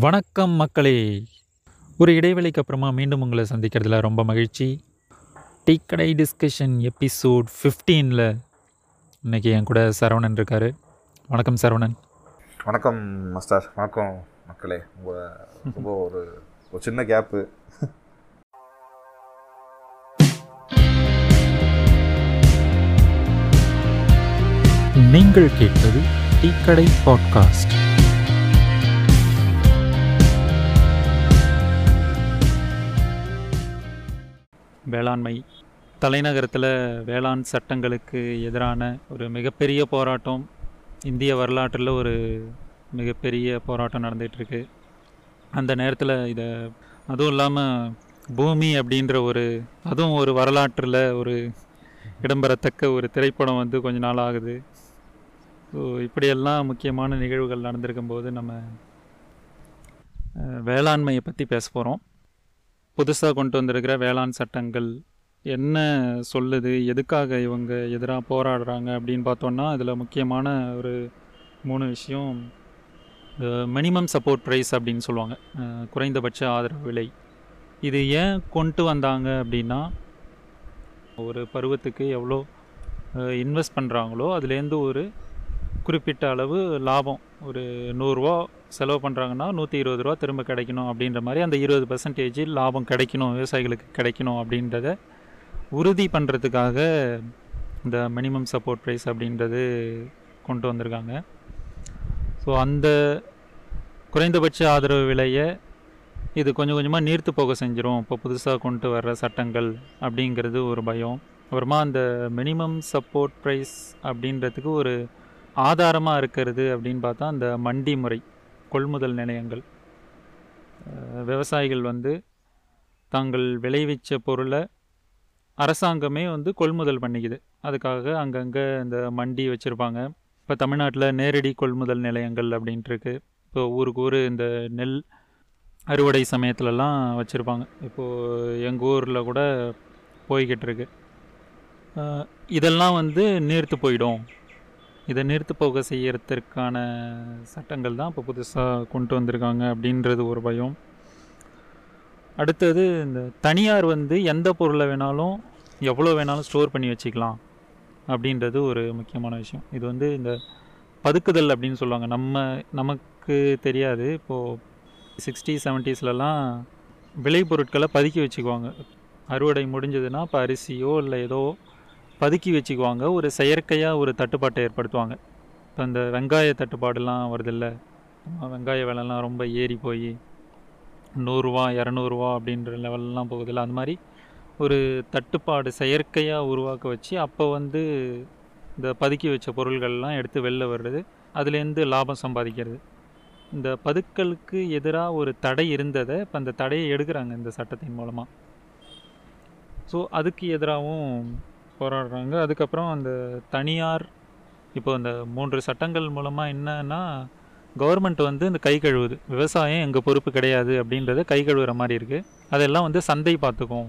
வணக்கம் மக்களே. ஒரு இடைவேளைக்கு அப்புறமா மீண்டும் உங்களை சந்திக்கிறதுல ரொம்ப மகிழ்ச்சி. டீ கடை டிஸ்கஷன் எபிசோட் ஃபிஃப்டீனில் இன்னைக்கு என் கூட சரவணன் இருக்கார். வணக்கம் சரவணன். வணக்கம் மாஸ்டர் வணக்கம் மக்களே. உங்களை ரொம்ப ஒரு ஒரு சின்ன கேப்பு நீங்கள் கேட்பது டீ கடை பாட்காஸ்ட் வேளாண்மை. தலைநகரத்தில் வேளாண் சட்டங்களுக்கு எதிரான ஒரு மிகப்பெரிய போராட்டம் இந்திய வரலாற்றில் ஒரு மிகப்பெரிய போராட்டம் நடந்துகிட்ருக்கு. அந்த நேரத்தில் இதை அதுவும் இல்லாமல் பூமி அப்படின்ற ஒரு அதுவும் ஒரு வரலாற்றில் ஒரு இடம்பெறத்தக்க ஒரு திரைப்படம் வந்து கொஞ்ச நாள் ஆகுது. ஸோ இப்படியெல்லாம் முக்கியமான நிகழ்வுகள் நடந்திருக்கும் போது நம்ம வேளாண்மையை பற்றி பேச போகிறோம் புதுசாக கொண்டு வந்திருக்கிற வேளாண் சட்டங்கள் என்ன சொல்லுது? எதுக்காக இவங்க எதிராக போராடுறாங்க அப்படின்னு பார்த்தோன்னா இதில் முக்கியமான ஒரு மூணு விஷயம் மினிமம் சப்போர்ட் ப்ரைஸ் அப்படின்னு சொல்லுவாங்க. குறைந்தபட்ச ஆதரவு விலை. இது ஏன் கொண்டு வந்தாங்க அப்படின்னா ஒரு பருவத்துக்கு எவ்வளோ இன்வெஸ்ட் பண்ணுறாங்களோ அதுலேருந்து ஒரு குறிப்பிட்ட அளவு லாபம். ஒரு நூறுரூவா செலவு பண்ணுறாங்கன்னா நூற்றி இருபது ரூபா திரும்ப கிடைக்கணும் அப்படின்ற மாதிரி அந்த இருபது பர்சன்டேஜ் லாபம் கிடைக்கணும் விவசாயிகளுக்கு கிடைக்கணும் அப்படின்றத உறுதி பண்ணுறதுக்காக இந்த மினிமம் சப்போர்ட் ப்ரைஸ் அப்படின்றது கொண்டு வந்திருக்காங்க. ஸோ அந்த குறைந்தபட்ச ஆதரவு விலையை இது கொஞ்சம் கொஞ்சமாக நீர்த்து போக செஞ்சிடும் இப்போ புதுசாக கொண்டு வர்ற சட்டங்கள் அப்படிங்கிறது ஒரு பயம். அப்புறமா அந்த மினிமம் சப்போர்ட் ப்ரைஸ் அப்படின்றதுக்கு ஒரு ஆதாரமாக இருக்கிறது அப்படின்னு பார்த்தா அந்த மண்டி முறை கொள்முதல் நிலையங்கள். விவசாயிகள் வந்து தாங்கள் விளைவிச்ச பொருளை அரசாங்கமே வந்து கொள்முதல் பண்ணிக்குது. அதுக்காக அங்கங்கே இந்த மண்டி வச்சுருப்பாங்க. இப்போ தமிழ்நாட்டில் நேரடி கொள்முதல் நிலையங்கள் அப்படின்ட்டுருக்கு இப்போ ஊருக்கு ஊர் இந்த நெல் அறுவடை சமயத்துலலாம் வச்சுருப்பாங்க. இப்போது எங்கள் ஊரில் கூட போய்கிட்டு இருக்கு. இதெல்லாம் வந்து நீர்த்து போயிடும். இதை நிறுத்து போக செய்யறதுக்கான சட்டங்கள் தான் இப்போ புதுசாக கொண்டு வந்திருக்காங்க அப்படின்றது ஒரு பயம். அடுத்தது இந்த தனியார் வந்து எந்த பொருளை வேணாலும் எவ்வளோ வேணாலும் ஸ்டோர் பண்ணி வச்சுக்கலாம் அப்படின்றது ஒரு முக்கியமான விஷயம். இது வந்து இந்த பதுக்குதல் அப்படின்னு சொல்லுவாங்க. நம்ம நமக்கு தெரியாது. இப்போது சிக்ஸ்டி செவன்ட்டீஸ்லலாம் விளைபொருட்களை பதுக்கி வச்சுக்குவாங்க. அறுவடை முடிஞ்சதுன்னா இப்போ அரிசியோ இல்லை ஏதோ பதுக்கி வச்சுக்குவாங்க. ஒரு செயற்கையாக ஒரு தட்டுப்பாட்டை ஏற்படுத்துவாங்க. இப்போ இந்த வெங்காய தட்டுப்பாடுலாம் வருதில்ல. வெங்காய விலைலாம் ரொம்ப ஏறி போய் நூறுரூவா இரநூறுவா அப்படின்ற லெவல்லாம் போகுதில்ல. அந்த மாதிரி ஒரு தட்டுப்பாடு செயற்கையாக உருவாக்க வச்சு அப்போ வந்து இந்த பதுக்கி வச்ச பொருள்கள்லாம் எடுத்து வெளில வர்றது அதுலேருந்து லாபம் சம்பாதிக்கிறது. இந்த பதுக்கலுக்கு எதிராக ஒரு தடை இருந்ததை இப்போ அந்த தடையை எடுக்கிறாங்க இந்த சட்டத்தின் மூலமாக ஸோ அதுக்கு எதிராகவும் போராடுறாங்க. அதுக்கப்புறம் அந்த தனியார் இப்போ இந்த மூன்று சட்டங்கள் மூலமாக என்னன்னா கவர்மெண்ட் வந்து இந்த கை கழுவுது. விவசாயம் எங்கள் பொறுப்பு கிடையாது அப்படின்றத கை கழுவுற மாதிரி இருக்குது அதெல்லாம் வந்து சந்தை பார்த்துக்கும்.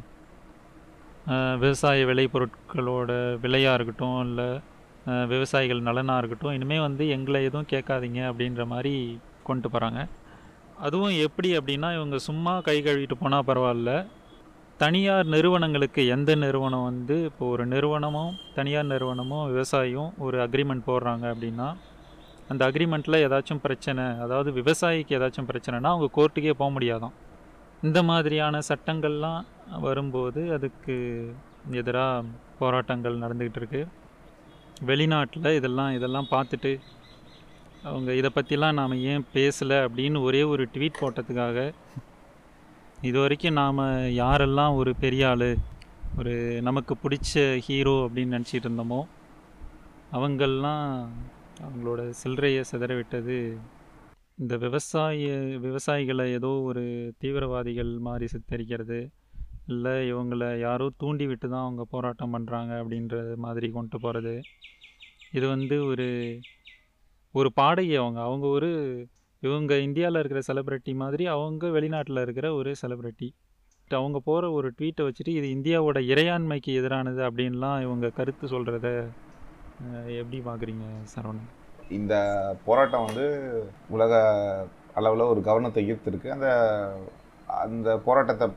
விவசாய விளைபொருட்களோட விலையாக இருக்கட்டும் இல்லை விவசாயிகள் நலனாக இருக்கட்டும் இனிமேல் வந்து எங்களை எதுவும் கேட்காதீங்க அப்படின்ற மாதிரி கொண்டு போகிறாங்க அதுவும் எப்படி அப்படின்னா இவங்க சும்மா கை கழுவிட்டு போனால் பரவாயில்ல. தனியார் நிறுவனங்களுக்கு எந்த நிறுவனம் வந்து இப்போ ஒரு நிறுவனமும் தனியார் நிறுவனமும் விவசாயியும் ஒரு அக்ரிமெண்ட் போடுறாங்க அப்படின்னா அந்த அக்ரிமெண்ட்டில் ஏதாச்சும் பிரச்சனை அதாவது விவசாயிக்கு ஏதாச்சும் பிரச்சனைனா அவங்க கோர்ட்டுக்கே போக முடியாதான். இந்த மாதிரியான சட்டங்கள்லாம் வரும்போது அதுக்கு எதிராக போராட்டங்கள் நடந்துக்கிட்டு இருக்கு. வெளிநாட்டில் இதெல்லாம் இதெல்லாம் பார்த்துட்டு அவங்க இதை பற்றிலாம் நாம் ஏன் பேசலை அப்படின்னு ஒரே ஒரு ட்வீட் போட்டதுக்காக இது வரைக்கும் நாம் யாரெல்லாம் ஒரு பெரிய ஆள் ஒரு நமக்கு பிடிச்ச ஹீரோ அப்படின்னு நினச்சிட்டு இருந்தோமோ அவங்கள்லாம் அவங்களோட சில்லறையை சிதறவிட்டது இந்த விவசாய விவசாயிகளை ஏதோ ஒரு தீவிரவாதிகள் மாதிரி சித்தரிக்கிறது இல்லை இவங்களை யாரோ தூண்டி விட்டு தான் அவங்க போராட்டம் பண்ணுறாங்க அப்படின்ற மாதிரி கொண்டு போகிறது இது வந்து ஒரு ஒரு பாடகி அவங்க. அவங்க ஒரு இவங்க இந்தியாவில் இருக்கிற செலிப்ரிட்டி மாதிரி அவங்க வெளிநாட்டில் இருக்கிற ஒரு செலிப்ரிட்டி அவங்க போகிற ஒரு ட்வீட்டை வச்சுட்டு இது இந்தியாவோட இறையாண்மைக்கு எதிரானது அப்படின்லாம் இவங்க கருத்து சொல்கிறத எப்படி பார்க்குறீங்க சரவணன்? இந்த போராட்டம் வந்து உலக அளவில் ஒரு கவனத்தை ஈர்த்திருக்கு. அந்த அந்த போராட்டத்தை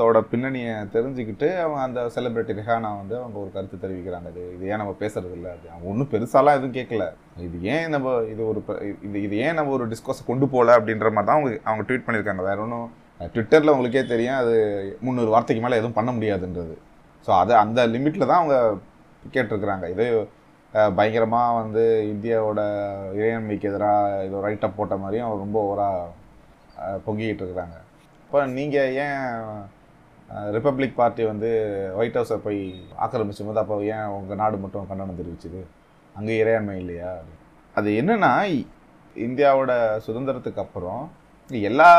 தோட பின்னணியை தெரிஞ்சுக்கிட்டு அவங்க அந்த செலிபிரிட்டி ரெஹானா வந்து அவங்க ஒரு கருத்து தெரிவிக்கிறாங்க. இது இது ஏன் நம்ம பேசுறது இல்லை? அது அவங்க ஒன்றும் பெருசாலாம் எதுவும் கேட்கல இது ஏன் நம்ம இது ஒரு ப- இது இது ஏன் நம்ம ஒரு டிஸ்கஸை கொண்டு போகல அப்படின்ற மாதிரி தான் அவங்க அவங்க ட்வீட் பண்ணியிருக்காங்க. வேற ஒன்றும் ட்விட்டரில் உங்களுக்கே தெரியும் அது முந்நூறு வார்த்தைக்கு மேலே எதுவும் பண்ண முடியாதுன்றது. ஸோ அது அந்த லிமிட்டில் தான் அவங்க கேட்டிருக்கிறாங்க. இது பயங்கரமாக வந்து இந்தியாவோட இறையாண்மைக்கு எதிராக இதோ ரைட்டப் போட்ட மாதிரியும் அவர் ரொம்ப ஓவராக பொங்கிக்கிட்டு இருக்கிறாங்க. இப்போ நீங்கள் ஏன் ரிப்பப்ளிக் பார்ட்டி வந்து ஒயிட் ஹவுஸை போய் ஆக்கிரமிச்சும் போது அப்போ ஏன் உங்கள் நாடு மட்டும் கண்டனம் தெரிவிச்சுது? அங்கே இறையாண்மை இல்லையா? அது என்னென்னா இந்தியாவோட சுதந்திரத்துக்கு அப்புறம் எல்லா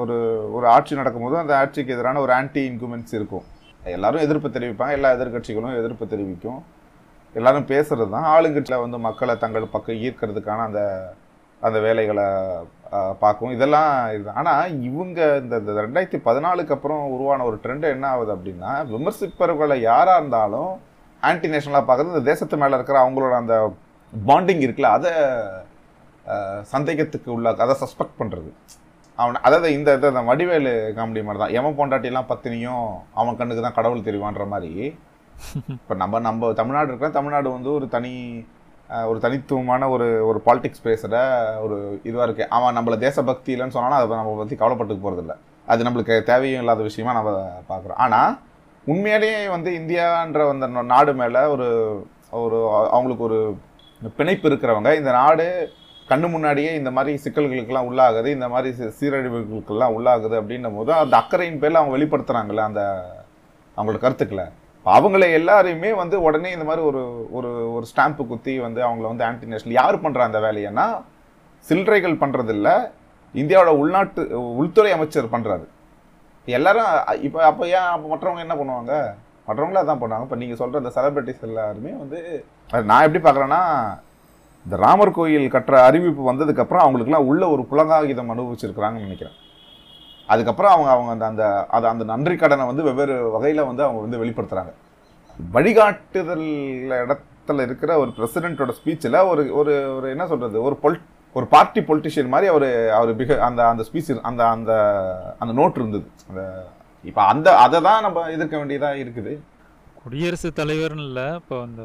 ஒரு ஒரு ஆட்சி நடக்கும்போதும் அந்த ஆட்சிக்கு எதிரான ஒரு ஆன்டி இன்குமெண்ட்ஸ் இருக்கும். எல்லாரும் எதிர்ப்பு தெரிவிப்பாங்க எல்லா எதிர்க்கட்சிகளும் எதிர்ப்பு தெரிவிக்கும். எல்லாரும் பேசுறது தான். ஆளுங்கட்சியில் வந்து மக்களை தங்கள் பக்கம் ஈர்க்கிறதுக்கான அந்த அந்த வேலைகளை பார்க்கும் இதெல்லாம் இது ஆனால் இவங்க இந்த இந்த ரெண்டாயிரத்தி பதினாலுக்கு அப்புறம் உருவான ஒரு ட்ரெண்டு என்ன ஆகுது அப்படின்னா விமர்சிப்பவர்களை யாராக இருந்தாலும் ஆன்டி நேஷனலாக பார்க்குறது இந்த தேசத்து மேலே இருக்கிற அவங்களோட அந்த பாண்டிங் இருக்குல்ல அதை சந்தேகத்துக்கு உள்ள அதை சஸ்பெக்ட் பண்ணுறது அவன் அதாவது இந்த இந்த வடிவேலு காமெடி மாதிரி தான். எவன் பொண்டாட்டிலாம் பத்தினியும் அவன் கண்ணுக்கு தான் கடவுள் தெரிவான்ற மாதிரி இப்போ நம்ம நம்ம தமிழ்நாடு இருக்கிற தமிழ்நாடு வந்து ஒரு தனி ஒரு தனித்துவமான ஒரு ஒரு பாலிடிக்ஸ் பேசுகிற ஒரு இதுவாக இருக்குது அவன் நம்மள தேசபக்தி இல்லைன்னு சொன்னாலும் அதை நம்ம பற்றி கவலைப்பட்டுக்க போகிறதில்ல அது நம்மளுக்கு தேவையும் இல்லாத விஷயமா நம்ம பார்க்குறோம். ஆனால் உண்மையிலேயே வந்து இந்தியான்ற அந்த நாடு மேலே ஒரு ஒரு அவங்களுக்கு ஒரு பிணைப்பு இருக்கிறவங்க இந்த நாடு கண்ணு முன்னாடியே இந்த மாதிரி சிக்கல்களுக்கெல்லாம் உள்ளாகுது இந்த மாதிரி சீரழிவுகளுக்கெல்லாம் உள்ளாகுது அப்படின்னும் போது அந்த அக்கறையின் பேரில் அவங்க வெளிப்படுத்துகிறாங்களே அந்த அவங்களோட கருத்துக்களை. அவங்கள எல்லாரையுமே வந்து உடனே இந்த மாதிரி ஒரு ஒரு ஒரு ஸ்டாம்ப்பு குத்தி வந்து அவங்கள வந்து ஆன்டி நேஷனல் யார் பண்ணுற அந்த வேலையன்னா சில்லறைகள் பண்ணுறதில்ல இந்தியாவோட உள்நாட்டு உள்துறை அமைச்சர் பண்ணுறாரு எல்லாரும் இப்போ அப்போ ஏன் அப்போ மற்றவங்க என்ன பண்ணுவாங்க? மற்றவங்களே அதான் பண்ணுவாங்க. இப்போ நீங்கள் சொல்கிற இந்த செலிபிரிட்டிஸ் எல்லாருமே வந்து நான் எப்படி பார்க்குறேன்னா இந்த ராமர் கோயில் கட்டுற அறிவிப்பு வந்ததுக்கப்புறம் அவங்களுக்குலாம் உள்ள ஒரு புலகாகிதம் அனுபவிச்சிருக்கிறாங்கன்னு நினைக்கிறேன். அதுக்கப்புறம் அவங்க அவங்க அந்த அந்த அது அந்த நன்றி கடனை வந்து வெவ்வேறு வகையில் வந்து அவங்க வந்து வெளிப்படுத்துகிறாங்க வழிகாட்டுதல் இடத்துல இருக்கிற ஒரு பிரசிடென்ட்டோட ஸ்பீச்சில் ஒரு ஒரு ஒரு என்ன சொல்கிறது ஒரு பொல் ஒரு பார்ட்டி பொலிட்டிஷியன் மாதிரி அவர் அவர் பிக அந்த அந்த ஸ்பீச் அந்த அந்த அந்த நோட் இருந்தது. அந்த இப்போ அந்த அதை தான் நம்ம எதிர்க்க வேண்டியதாக இருக்குது. குடியரசுத் தலைவர்னு இல்லை இப்போ அந்த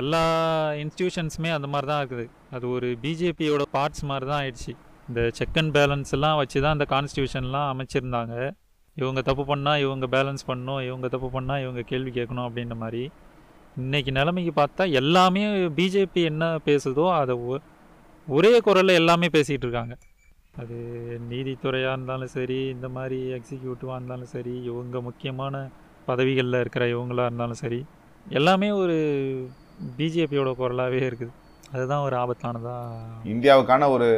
எல்லா இன்ஸ்டியூஷன்ஸுமே அந்த மாதிரி தான் இருக்குது. அது ஒரு பிஜேபியோட பார்ட்ஸ் மாதிரி தான் ஆயிடுச்சு. இந்த செக் அண்ட் பேலன்ஸ் எல்லாம் வச்சு தான் அந்த கான்ஸ்டியூஷன்லாம் அமைச்சிருந்தாங்க. இவங்க தப்பு பண்ணால் இவங்க பேலன்ஸ் பண்ணணும் இவங்க தப்பு பண்ணால் இவங்க கேள்வி கேட்கணும் அப்படின்ற மாதிரி. இன்னைக்கு நிலைமைக்கு பார்த்தா எல்லாமே பிஜேபி என்ன பேசுதோ அதை ஒ- ஒரே குரலில் எல்லாமே பேசிகிட்டு இருக்காங்க. அது நீதித்துறையாக இருந்தாலும் சரி இந்த மாதிரி எக்ஸிக்யூட்டிவாக இருந்தாலும் சரி இவங்க முக்கியமான பதவிகளில் இருக்கிற இவங்களாக இருந்தாலும் சரி எல்லாமே ஒரு பிஜேபியோட குரலாகவே இருக்குது. அதுதான் ஒரு ஆபத்தானதா? இந்தியாவுக்கான ஒரு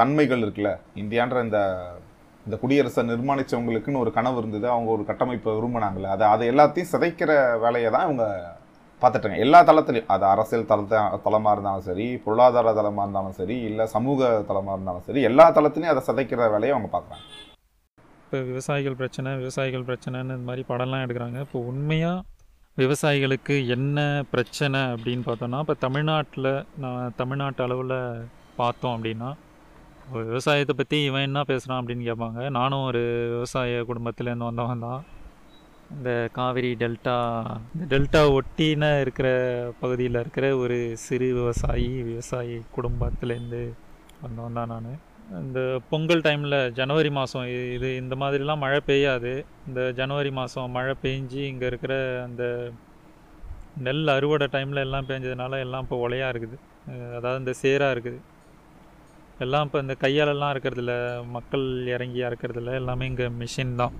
தன்மைகள் இருக்குல்ல? இந்தியான்ற இந்த இந்த குடியரசை நிர்மாணிச்சவங்களுக்குன்னு ஒரு கனவு இருந்தது. அவங்க ஒரு கட்டமைப்பை விரும்பினாங்கல்ல. அதை அதை எல்லாத்தையும் சிதைக்கிற வேலையை தான் இவங்க பார்த்துட்டாங்க. எல்லா தளத்துலையும். அது அரசியல் தளத்த தளமாக இருந்தாலும் சரி பொருளாதார தளமாக இருந்தாலும் சரி இல்லை சமூக தளமாக இருந்தாலும் சரி எல்லா தளத்துலையும் அதை சிதைக்கிற வேலையை அவங்க பார்க்குறாங்க. இப்போ விவசாயிகள் பிரச்சனை விவசாயிகள் பிரச்சனைன்னு இந்த மாதிரி படம்லாம் எடுக்கிறாங்க. இப்போ உண்மையாக விவசாயிகளுக்கு என்ன பிரச்சனை அப்படின்னு பார்த்தோன்னா இப்போ தமிழ்நாட்டில் நான் தமிழ்நாட்டு அளவில் பார்த்தோம் அப்படின்னா விவசாயத்தை பற்றி இவன் என்ன பேசுகிறான் அப்படின்னு கேட்பாங்க. நானும் ஒரு விவசாய குடும்பத்துலேருந்து வந்தவன் தான். இந்த காவிரி டெல்டா இந்த டெல்டா ஒட்டின இருக்கிற பகுதியில் இருக்கிற ஒரு சிறு விவசாயி விவசாயி குடும்பத்துலேருந்து வந்தவன் தான் நான். இந்த பொங்கல் டைமில் ஜனவரி மாதம் இது இந்த மாதிரிலாம் மழை பெய்யாது. இந்த ஜனவரி மாதம் மழை பெஞ்சு இங்கே இருக்கிற அந்த நெல் அறுவடை டைமில் எல்லாம் பெஞ்சதுனால எல்லாம் இப்போ ஒலையாக இருக்குது. அதாவது இந்த சேராக இருக்குது. எல்லாம் இப்போ இந்த கையாலெல்லாம் இருக்கிறதில்ல மக்கள் இறங்கி இறக்கிறதில்ல எல்லாமே இங்கே மிஷின் தான்.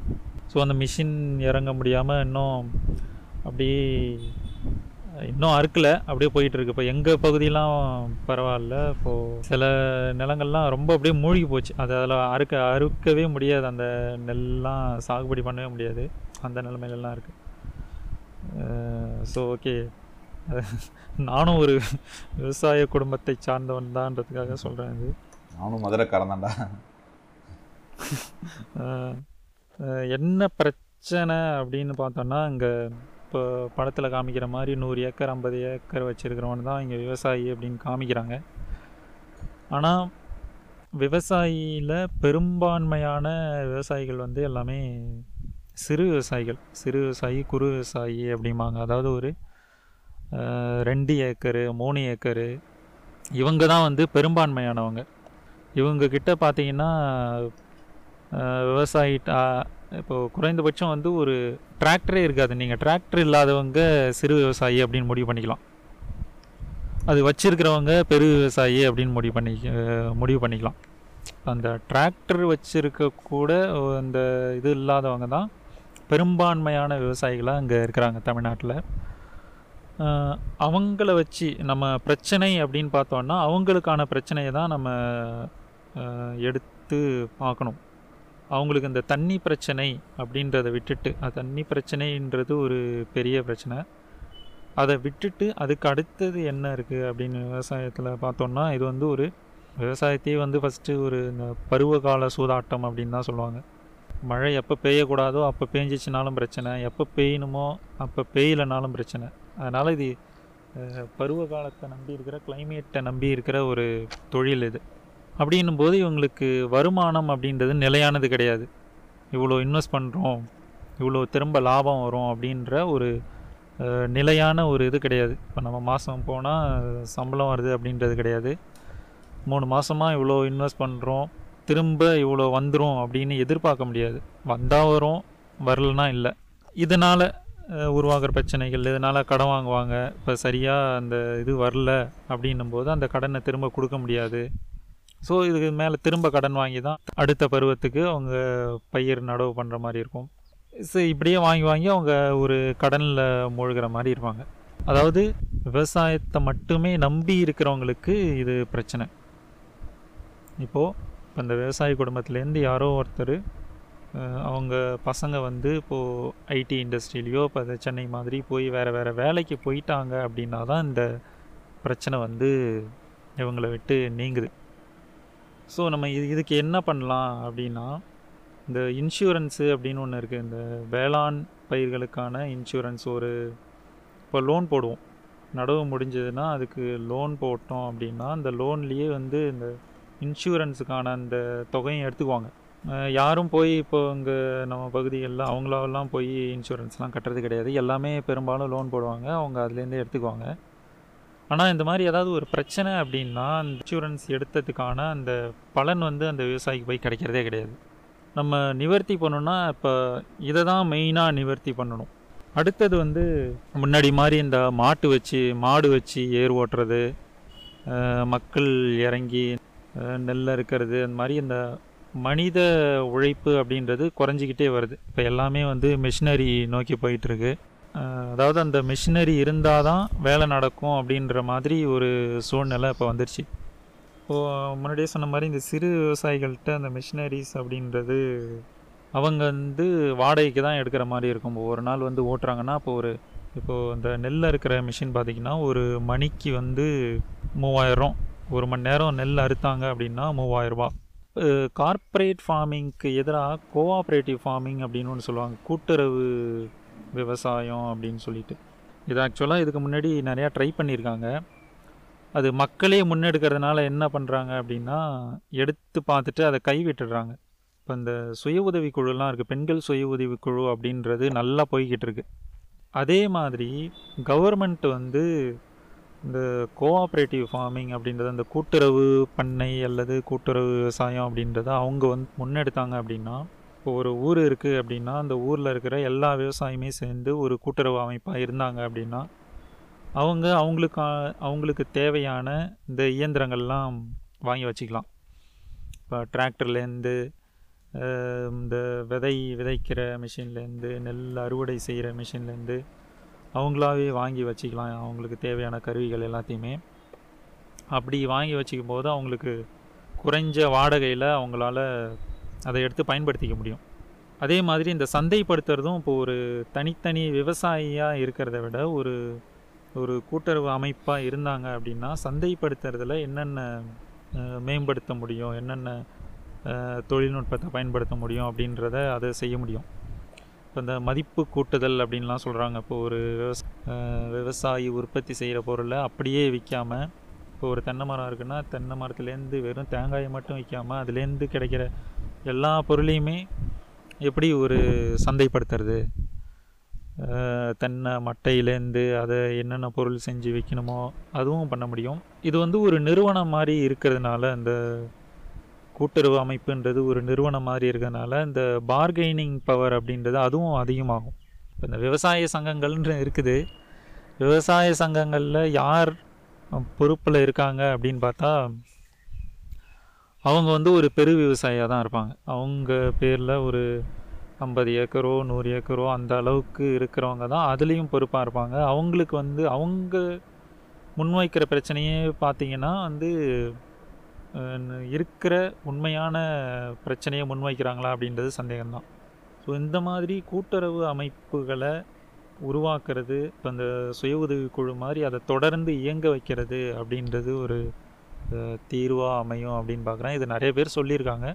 ஸோ அந்த மிஷின் இறங்க முடியாமல் இன்னும் அப்படியே இன்னும் அறுக்கலை அப்படியே போயிட்டு இருக்கு இப்போ எங்கள் பகுதியெலாம் பரவாயில்ல. இப்போது சில நிலங்கள்லாம் ரொம்ப அப்படியே மூழ்கி போச்சு. அது அதில் அறுக்க அறுக்கவே முடியாது. அந்த நெல்லாம் சாகுபடி பண்ணவே முடியாது. அந்த நிலமையிலலாம் இருக்குது ஸோ ஓகே நானும் ஒரு விவசாய குடும்பத்தை சார்ந்தவன் தான்றதுக்காக சொல்கிறேன் இது. நானும் மதுரைக்காரன் தான்டா. என்ன பிரச்சனை அப்படின்னு பார்த்தோன்னா இங்கே இப்போ படத்தில் காமிக்கிற மாதிரி நூறு ஏக்கர் ஐம்பது ஏக்கர் வச்சுருக்கிறவன் தான் இங்கே விவசாயி அப்படின்னு காமிக்கிறாங்க. ஆனால் விவசாயியில் பெரும்பான்மையான விவசாயிகள் வந்து எல்லாமே சிறு விவசாயிகள். சிறு விவசாயி குறு விவசாயி அப்படிம்பாங்க. அதாவது ஒரு ரெண்டு ஏக்கரு மூணு ஏக்கரு இவங்க தான் வந்து பெரும்பான்மையானவங்க. இவங்கக்கிட்ட பார்த்தீங்கன்னா அஹ், விவசாயி இப்போது குறைந்தபட்சம் வந்து ஒரு டிராக்டரே இருக்காது. நீங்கள் டிராக்டர் இல்லாதவங்க சிறு விவசாயி அப்படின்னு முடிவு பண்ணிக்கலாம். அது வச்சிருக்கிறவங்க பெரு விவசாயி அப்படின்னு முடிவு பண்ணி முடிவு பண்ணிக்கலாம். அந்த டிராக்டர் வச்சிருக்க கூட அந்த இது இல்லாதவங்க தான் பெரும்பான்மையான விவசாயிகளாக இங்கே இருக்கிறாங்க தமிழ்நாட்டில். அவங்கள வச்சு நம்ம பிரச்சனை அப்படின்னு பார்த்தோன்னா அவங்களுக்கான பிரச்சனையை தான் நம்ம எடுத்து பார்க்கணும். அவங்களுக்கு இந்த தண்ணி பிரச்சனை அப்படின்றத விட்டுட்டு அது தண்ணி பிரச்சனைன்றது ஒரு பெரிய பிரச்சனை. அதை விட்டுட்டு அதுக்கு அடுத்தது என்ன இருக்குது அப்படின்னு விவசாயத்தில் பார்த்தோம்னா இது வந்து ஒரு விவசாயத்தையே வந்து ஃபஸ்ட்டு ஒரு இந்த பருவகால சூதாட்டம் அப்படின்னு தான் சொல்லுவாங்க. மழை எப்போ பெய்யக்கூடாதோ அப்போ பெஞ்சிச்சினாலும் பிரச்சனை எப்போ பெய்யணுமோ அப்போ பெய்யலனாலும் பிரச்சனை. அதனால் இது பருவ காலத்தை நம்பி இருக்கிற கிளைமேட்டை நம்பி இருக்கிற ஒரு தொழில் இது. அப்படின்னும் போது இவங்களுக்கு வருமானம் அப்படின்றது நிலையானது கிடையாது. இவ்வளோ இன்வெஸ்ட் பண்ணுறோம் இவ்வளோ திரும்ப லாபம் வரும் அப்படின்ற ஒரு நிலையான ஒரு இது கிடையாது. இப்போ நம்ம மாதம் போனால் சம்பளம் வருது அப்படின்றது கிடையாது. மூணு மாதமாக இவ்வளோ இன்வெஸ்ட் பண்ணுறோம் திரும்ப இவ்வளோ வந்துடும் அப்படின்னு எதிர்பார்க்க முடியாது. வந்தால் வரும் வரலனா இல்லை. இதனால் உருவாகிற பிரச்சனைகள் இதனால் கடன் வாங்குவாங்க. இப்போ சரியாக அந்த இது வரல அப்படின்னும் போது அந்த கடனை திரும்ப கொடுக்க முடியாது. ஸோ இதுக்கு மேலே திரும்ப கடன் வாங்கி தான் அடுத்த பருவத்துக்கு அவங்க பயிர் நடவு பண்ணுற மாதிரி இருக்கும். ஸோ இப்படியே வாங்கி வாங்கி அவங்க ஒரு கடனில் மூழ்கிற மாதிரி இருப்பாங்க. அதாவது விவசாயத்தை மட்டுமே நம்பி இருக்கிறவங்களுக்கு இது பிரச்சனை. இப்போது இப்போ இந்த விவசாய குடும்பத்துலேருந்து யாரோ ஒருத்தர் அவங்க பசங்க வந்து இப்போது ஐடி இண்டஸ்ட்ரியிலையோ இப்போ சென்னை மாதிரி போய் வேறு வேறு வேலைக்கு போயிட்டாங்க அப்படின்னா தான் இந்த பிரச்சனை வந்து இவங்களை விட்டு நீங்குது. ஸோ நம்ம இது இதுக்கு என்ன பண்ணலாம் அப்படின்னா இந்த இன்சூரன்ஸு அப்படின்னு ஒன்று இருக்குது இந்த வேளாண் பயிர்களுக்கான இன்சூரன்ஸ் ஒரு இப்போ லோன் போடுவோம். நடவு முடிஞ்சதுன்னா அதுக்கு லோன் போட்டோம் அப்படின்னா அந்த லோன்லேயே வந்து இந்த இன்சூரன்ஸுக்கான அந்த தொகையும் எடுத்துக்குவாங்க. யாரும் போய் இப்போ இங்கே நம்ம பகுதிகளில் அவங்களாவெல்லாம் போய் இன்சூரன்ஸ்லாம் கட்டுறது கிடையாது. எல்லாமே பெரும்பாலும் லோன் போடுவாங்க. அவங்க அதுலேருந்து எடுத்துக்குவாங்க. ஆனால் இந்த மாதிரி ஏதாவது ஒரு பிரச்சனை அப்படின்னா அந்த இன்சூரன்ஸ் எடுத்ததுக்கான அந்த பலன் வந்து அந்த விவசாயிக்கு போய் கிடைக்கிறதே கிடையாது. நம்ம நிவர்த்தி பண்ணணும்னா இப்போ இதை தான் மெயினாக நிவர்த்தி பண்ணணும். அடுத்தது வந்து முன்னாடி மாதிரி இந்த மாட்டு வச்சு மாடு வச்சு ஏர் ஓட்டுறது மக்கள் இறங்கி நெல் இருக்கிறது அந்த மாதிரி இந்த மனித உழைப்பு அப்படின்றது குறைஞ்சிக்கிட்டே வருது. இப்போ எல்லாமே வந்து மிஷினரி நோக்கி போயிட்டுருக்கு அதாவது அந்த மிஷினரி இருந்தால் தான் வேலை நடக்கும் அப்படின்ற மாதிரி ஒரு சூழ்நிலை இப்போ வந்துருச்சு. இப்போது முன்னாடியே சொன்ன மாதிரி இந்த சிறு விவசாயிகள்கிட்ட அந்த மிஷினரிஸ் அப்படின்றது அவங்க வந்து வாடகைக்கு தான் எடுக்கிற மாதிரி இருக்கும். ஒரு நாள் வந்து ஓட்டுறாங்கன்னா இப்போ ஒரு இப்போது இந்த நெல் இருக்கிற மிஷின் பார்த்திங்கன்னா ஒரு மணிக்கு வந்து மூவாயிரம் ஒரு மணி நேரம் நெல் அறுத்தாங்க அப்படின்னா மூவாயிரரூபா கார்ப்பரேட் ஃபார்மிங்க்கு எதிராக கோஆப்ரேட்டிவ் ஃபார்மிங் அப்படின்னு ஒன்று சொல்லுவாங்க. கூட்டுறவு விவசாயம் அப்படின்னு சொல்லிட்டு. இது ஆக்சுவலாக இதுக்கு முன்னாடி நிறையா ட்ரை பண்ணியிருக்காங்க. அது மக்களே முன்னெடுக்கிறதுனால என்ன பண்ணுறாங்க அப்படின்னா எடுத்து பார்த்துட்டு அதை கைவிட்டுடுறாங்க. இப்போ இந்த சுய உதவி குழுலாம் இருக்குது பெண்கள் சுய உதவி குழு அப்படின்றது நல்லா போய்கிட்டு இருக்கு. அதே மாதிரி கவர்மெண்ட் வந்து இந்த கோஆப்ரேட்டிவ் ஃபார்மிங் அப்படின்றது அந்த கூட்டுறவு பண்ணை அல்லது கூட்டுறவு விவசாயம் அப்படின்றத அவங்க வந்து முன்னெடுத்தாங்க அப்படின்னா இப்போ ஒரு ஊர் இருக்குது அப்படின்னா அந்த ஊரில் இருக்கிற எல்லா விவசாயியுமே சேர்ந்து ஒரு கூட்டுறவு அமைப்பாக இருந்தாங்க அப்படின்னா அவங்க அவங்களுக்கு அவங்களுக்கு தேவையான இந்த இயந்திரங்கள்லாம் வாங்கி வச்சுக்கலாம். இப்போ டிராக்டர்லேருந்து இந்த விதை விதைக்கிற மிஷின்லேருந்து நெல் அறுவடை செய்கிற மிஷின்லேருந்து அவங்களாவே வாங்கி வச்சுக்கலாம். அவங்களுக்கு தேவையான கருவிகள் எல்லாத்தையுமே. அப்படி வாங்கி வச்சுக்கும் போது அவங்களுக்கு குறைஞ்ச வாடகையில் அவங்களால அதை எடுத்து பயன்படுத்திக்க முடியும். அதே மாதிரி இந்த சந்தைப்படுத்துறதும் இப்போ ஒரு தனித்தனி விவசாயியாக இருக்கிறத விட ஒரு ஒரு கூட்டுறவு அமைப்பாக இருந்தாங்க அப்படின்னா சந்தைப்படுத்துறதுல என்னென்ன மேம்படுத்த முடியும்? என்னென்ன தொழில்நுட்பத்தை பயன்படுத்த முடியும் அப்படின்றத அதை செய்ய முடியும். இப்போ இந்த மதிப்பு கூட்டுதல் அப்படின்லாம் சொல்கிறாங்க இப்போ ஒரு விவச விவசாயி உற்பத்தி செய்கிற பொருளை அப்படியே விற்காமல் இப்போ ஒரு தென்னை மரம் இருக்குன்னா தென்னை மரத்துலேருந்து வெறும் தேங்காயை மட்டும் விற்காம அதுலேருந்து கிடைக்கிற எல்லா பொருளையுமே எப்படி ஒரு சந்தைப்படுத்துறது? தென்னை மட்டையிலேருந்து அதை என்னென்ன பொருள் செஞ்சு வைக்கணுமோ அதுவும் பண்ண முடியும். இது வந்து ஒரு நிறுவனம் மாதிரி இருக்கிறதுனால இந்த கூட்டுறவு அமைப்புன்றது ஒரு நிறுவனம் மாதிரி இருக்கிறதுனால இந்த பார்கெய்னிங் பவர் அப்படின்றது அதுவும் அதிகமாகும். இப்போ இந்த விவசாய சங்கங்கள்னு இருக்குது. விவசாய சங்கங்களில் யார் பொறுப்பில் இருக்காங்க அப்படின்னு பார்த்தா அவங்க வந்து ஒரு பெரு விவசாயியாக தான் இருப்பாங்க. அவங்க பேரில் ஒரு ஐம்பது ஏக்கரோ நூறு ஏக்கரோ அந்த அளவுக்கு இருக்கிறவங்க தான் அதுலேயும் பொறுப்பாக இருப்பாங்க. அவங்களுக்கு வந்து அவங்க முன்வைக்கிற பிரச்சனையே பார்த்தீங்கன்னா வந்து இருக்கிற உண்மையான பிரச்சனையை முன்வைக்கிறாங்களா அப்படின்றது சந்தேகம்தான். ஸோ இந்த மாதிரி கூட்டுறவு அமைப்புகளை உருவாக்குறது இப்போ அந்த சுய உதவி குழு மாதிரி அதை தொடர்ந்து இயங்க வைக்கிறது அப்படின்றது ஒரு தீர்வாக அமையும் அப்படின்னு பார்க்குறேன். இது நிறைய பேர் சொல்லியிருக்காங்க.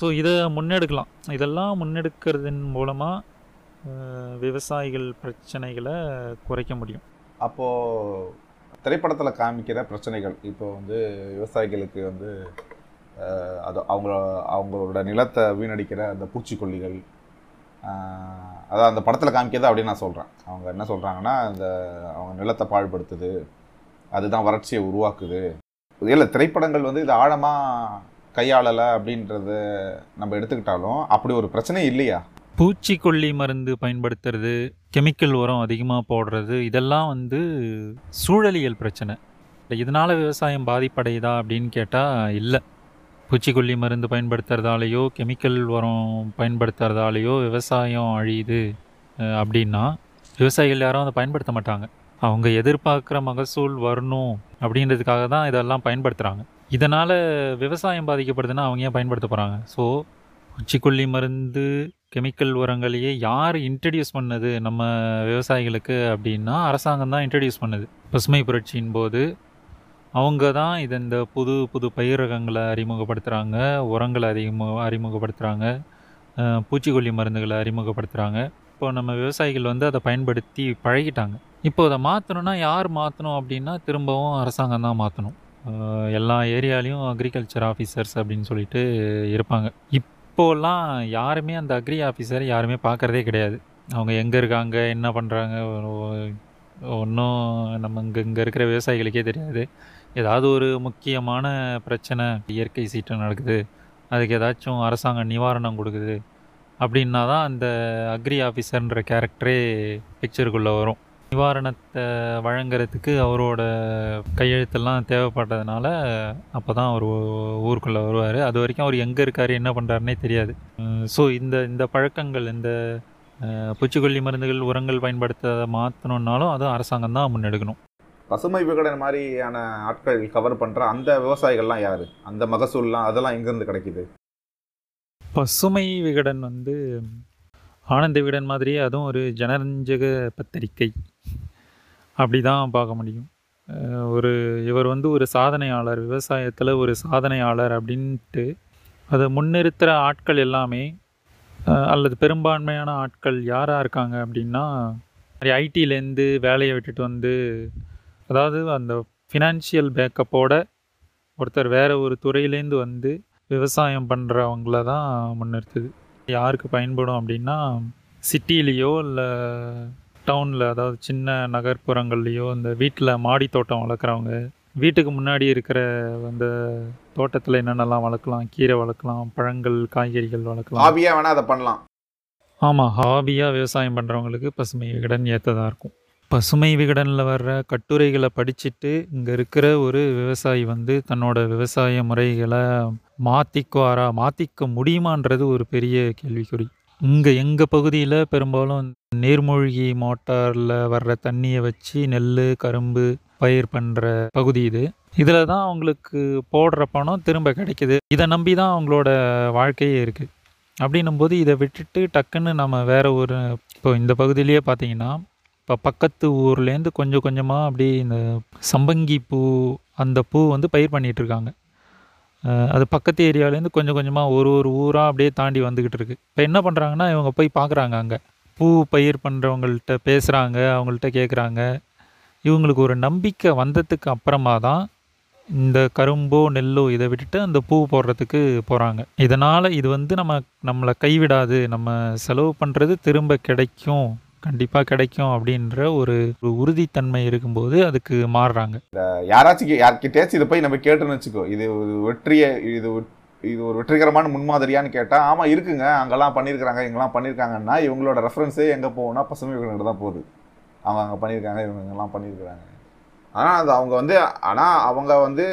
ஸோ இதை முன்னெடுக்கலாம். இதெல்லாம் முன்னெடுக்கிறதன் மூலமாக விவசாயிகள் பிரச்சனைகளை குறைக்க முடியும். அப்போது திரைப்படத்தில் காமிக்கிற பிரச்சனைகள் இப்போ வந்து விவசாயிகளுக்கு வந்து அது அவங்கள அவங்களோட நிலத்தை வீணடிக்கிற அந்த பூச்சிக்கொல்லிகள் அதான் அந்த படத்தில் காமிக்கிறது அப்படின்னு நான் சொல்கிறேன் அவங்க என்ன சொல்கிறாங்கன்னா இந்த அவங்க நிலத்தை பாழ்படுத்துது அதுதான் வறட்சியை உருவாக்குது இல்லை திரைப்படங்கள் வந்து இது ஆழமாக கையாளலை அப்படின்றத நம்ம எடுத்துக்கிட்டாலும் அப்படி ஒரு பிரச்சனை இல்லையா? பூச்சிக்கொல்லி மருந்து பயன்படுத்துறது கெமிக்கல் உரம் அதிகமாக போடுறது இதெல்லாம் வந்து சூழலியல் பிரச்சனை. இதனால் விவசாயம் பாதிப்படையுதா அப்படின்னு கேட்டால் இல்லை. பூச்சிக்கொல்லி மருந்து பயன்படுத்துறதாலேயோ கெமிக்கல் உரம் பயன்படுத்துறதாலேயோ விவசாயம் அழியுது அப்படின்னா விவசாயிகள் யாரும் அதை பயன்படுத்த மாட்டாங்க. அவங்க எதிர்பார்க்குற மகசூல் வரணும் அப்படின்றதுக்காக தான் இதெல்லாம் பயன்படுத்துகிறாங்க இதனால் விவசாயம் பாதிக்கப்படுதுன்னா அவங்க ஏன் பயன்படுத்த போகிறாங்க ஸோ பூச்சிக்கொல்லி மருந்து கெமிக்கல் உரங்களையே யார் இன்ட்ரடியூஸ் பண்ணது நம்ம விவசாயிகளுக்கு அப்படின்னா அரசாங்கம் தான் இன்ட்ரடியூஸ் பண்ணுது. பசுமை புரட்சியின் போது அவங்க தான் இது இந்த புது புது பயிர் ரகங்களை அறிமுகப்படுத்துகிறாங்க உரங்களை அதிகமாக அறிமுகப்படுத்துகிறாங்க பூச்சிக்கொல்லி மருந்துகளை அறிமுகப்படுத்துகிறாங்க இப்போ நம்ம விவசாயிகள் வந்து அதை பயன்படுத்தி பழகிட்டாங்க. இப்போ அதை மாற்றணும்னா யார் மாற்றணும் அப்படின்னா திரும்பவும் அரசாங்கம் தான் மாற்றணும் எல்லா ஏரியாலையும் அக்ரிகல்ச்சர் ஆஃபீஸர்ஸ் அப்படின்னு சொல்லிட்டு இருப்பாங்க. இப்போலாம் யாருமே அந்த அக்ரி ஆஃபீஸரை யாருமே பார்க்குறதே கிடையாது. அவங்க எங்கே இருக்காங்க என்ன பண்ணுறாங்க ஒன்றும் நம்ம இங்கே இங்கே இருக்கிற விவசாயிகளுக்கே தெரியாது. ஏதாவது ஒரு முக்கியமான பிரச்சனை இயற்கை சீற்றம் நடக்குது. அதுக்கு ஏதாச்சும் அரசாங்கம் நிவாரணம் கொடுக்குது. அப்படின்னா தான் அந்த அக்ரி ஆஃபீஸர்ன்ற கேரக்டரே பிக்சருக்குள்ளே வரும். நிவாரணத்தை வழங்குறதுக்கு அவரோட கையெழுத்தெல்லாம் தேவைப்பட்டதுனால அப்போ தான் அவர் ஊருக்குள்ளே வருவார். அது வரைக்கும் அவர் எங்கே இருக்கார் என்ன பண்ணுறாருனே தெரியாது. ஸோ இந்த இந்த பழக்கங்கள் இந்த பூச்சிக்கொல்லி மருந்துகள் உரங்கள் பயன்படுத்த மாற்றணுன்னாலும் அதுவும் அரசாங்கம் தான் முன்னெடுக்கணும். பசுமை விகடன் மாதிரியான ஆட்கள் கவர் பண்ணுற அந்த விவசாயிகள்லாம் யார்? அந்த மகசூல்லாம் அதெல்லாம் எங்கேருந்து கிடைக்குது? பசுமை விகடன் வந்து ஆனந்த விகடன் மாதிரியே அதுவும் ஒரு ஜனரஞ்சக பத்திரிகை. அப்படி தான் பார்க்க முடியும். ஒரு இவர் வந்து ஒரு சாதனையாளர் விவசாயத்தில் ஒரு சாதனையாளர் அப்படின்ட்டு அதை முன்னிறுத்துகிற ஆட்கள் எல்லாமே அல்லது பெரும்பான்மையான ஆட்கள் யாராக இருக்காங்க அப்படின்னா ஐடியிலேருந்து வேலையை விட்டுட்டு வந்து அதாவது அந்த ஃபினான்ஷியல் பேக்கப்போட ஒருத்தர் வேறு ஒரு துறையிலேருந்து வந்து விவசாயம் பண்ணுறவங்கள தான் முன்னிறுத்துது. யாருக்கு பயன்படும் அப்படின்னா சிட்டிலேயோ இல்லை டவுனில் அதாவது சின்ன நகர்ப்புறங்கள்லேயோ இந்த வீட்டில் மாடி தோட்டம் வளர்க்குறவங்க வீட்டுக்கு முன்னாடி இருக்கிற அந்த தோட்டத்தில் என்னென்னலாம் வளர்க்கலாம் கீரை வளர்க்கலாம் பழங்கள் காய்கறிகள் வளர்க்கலாம். ஹாபியாக வேணால் அதை பண்ணலாம். ஆமாம் ஹாபியாக விவசாயம் பண்ணுறவங்களுக்கு பசுமை விகடன் ஏற்றதாக இருக்கும். பசுமை விகடனில் வர்ற கட்டுரைகளை படிச்சுட்டு இங்கே இருக்கிற ஒரு விவசாயி வந்து தன்னோட விவசாய முறைகளை மாற்றிக்குவாரா மாற்றிக்க முடியுமான்றது ஒரு பெரிய கேள்விக்குறி. இங்கே எங்கள் பகுதியில் பெரும்பாலும் நீர்மூழ்கி மோட்டாரில் வர்ற தண்ணியை வச்சு நெல் கரும்பு பயிர் பண்ணுற பகுதி இது. இதில் தான் அவங்களுக்கு போடுற பணம் திரும்ப கிடைக்குது. இதை நம்பி தான் அவங்களோட வாழ்க்கையே இருக்குது அப்படின்னும் போது இதை விட்டுட்டு டக்குன்னு நம்ம வேற ஒரு இப்போ இந்த பகுதியிலேயே பார்த்தீங்கன்னா இப்போ பக்கத்து ஊர்லேருந்து கொஞ்சம் கொஞ்சமாக அப்படி இந்த சம்பங்கி பூ அந்த பூ வந்து பயிர் பண்ணிகிட்ருக்காங்க அது பக்கத்து ஏரியாவிலேருந்து கொஞ்சம் கொஞ்சமாக ஒரு ஒரு ஊராக அப்படியே தாண்டி வந்துக்கிட்டு இருக்குது இப்போ என்ன பண்ணுறாங்கன்னா இவங்க போய் பார்க்குறாங்க அங்கே. பூ பயிர் பண்ணுறவங்கள்ட்ட பேசுகிறாங்க அவங்கள்ட்ட கேட்குறாங்க இவங்களுக்கு ஒரு நம்பிக்கை வந்ததுக்கு அப்புறமா தான் இந்த கரும்போ நெல்லோ இதை விட்டுட்டு அந்த பூ போடுறதுக்கு போகிறாங்க இதனால் இது வந்து நம்ம நம்மளை கைவிடாது நம்ம செலவு பண்ணுறது திரும்ப கிடைக்கும். கண்டிப்பாக கிடைக்கும் அப்படின்ற ஒரு ஒரு உறுதித்தன்மை இருக்கும்போது அதுக்கு மாறுறாங்க. யாராச்சும் யார்கிட்டயாச்சும் இதை போய் நம்ம கேட்டோம்னு வச்சுக்கோ இது ஒரு வெற்றியை இது ஒரு- இது ஒரு வெற்றிகரமான முன்மாதிரியான்னு கேட்டால் ஆமாம் இருக்குங்க அங்கெல்லாம் பண்ணியிருக்காங்க இங்கெல்லாம் பண்ணியிருக்காங்கன்னா இவங்களோட ரெஃபரன்ஸே எங்கே போகும்னா பசுமை விகடன்கிட்ட தான் போகுது. அவங்க அங்கே பண்ணியிருக்காங்க இவங்க இங்கெல்லாம் பண்ணியிருக்காங்க ஆனால் அது அவங்க வந்து ஆனால் அவங்க வந்து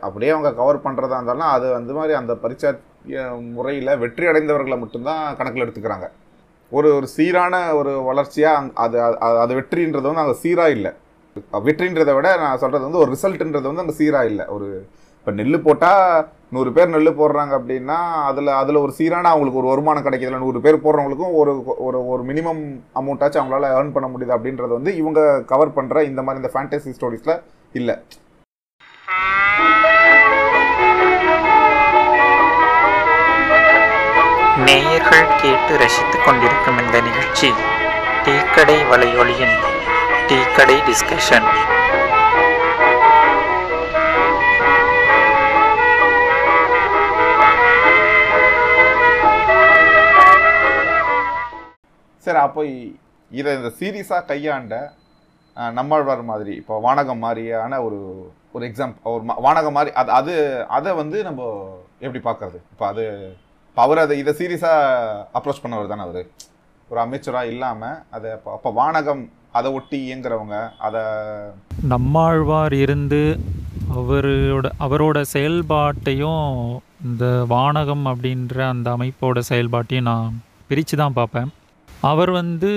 அப்படியே அவங்க கவர் பண்ணுறதா இருந்தாலும் அது வந்து மாதிரி அந்த பரிச்சா முறையில் வெற்றி அடைந்தவர்களை மட்டும்தான் கணக்கில் எடுத்துக்கிறாங்க. ஒரு ஒரு சீரான ஒரு வளர்ச்சியாக அங்க- அது அது- அது வெற்றின்றது வந்து அங்கே சீராக இல்லை. வெற்றின்றதை விட நான் சொல்கிறது வந்து ஒரு ரிசல்ட்டுன்றது வந்து அங்கே சீராக இல்லை. ஒரு இப்போ நெல் போட்டால் நூறு பேர் நெல் போடுறாங்க அப்படின்னா அதில் அதில் ஒரு சீரான அவங்களுக்கு ஒரு வருமானம் கிடைக்கிதுல நூறு பேர் போடுறவங்களுக்கும் ஒரு ஒரு ஒரு மினிமம் அமௌண்ட்டாச்சும் அவங்களால ஏர்ன் பண்ண முடியுது அப்படின்றது வந்து இவங்க கவர் பண்ணுற இந்த மாதிரி இந்த ஃபேண்டசி ஸ்டோரிஸில் இல்லை. நேயர்கள் கேட்டு ரசித்துக் கொண்டிருக்கும் இந்த நிகழ்ச்சி டீக்கடை வலையொலியின் டீக்கடை டிஸ்கஷன் சரி அப்போ இதை இந்த சீரியஸாக கையாண்ட நம்மாழ்வார் மாதிரி இப்போ வானகம் மாதிரியான ஒரு ஒரு எக்ஸாம்பிள் ஒரு வானகம் மாதிரி அது அது அதை வந்து நம்ம எப்படி பார்க்கறது? இப்போ அது இப்போ அவர் அதை இதை சீரியஸாக அப்ரோச் பண்ணவர் தானே அவர். ஒரு அமைச்சராக இல்லாமல் அதை அப்போ அப்போ வானகம் அதை ஒட்டி இயங்குறவங்க அதை நம்மாழ்வார் இருந்து அவரோட அவரோட செயல்பாட்டையும் இந்த வானகம் அப்படின்ற அந்த அமைப்போட செயல்பாட்டையும் நான் பிரித்து தான் பார்ப்பேன். அவர் வந்து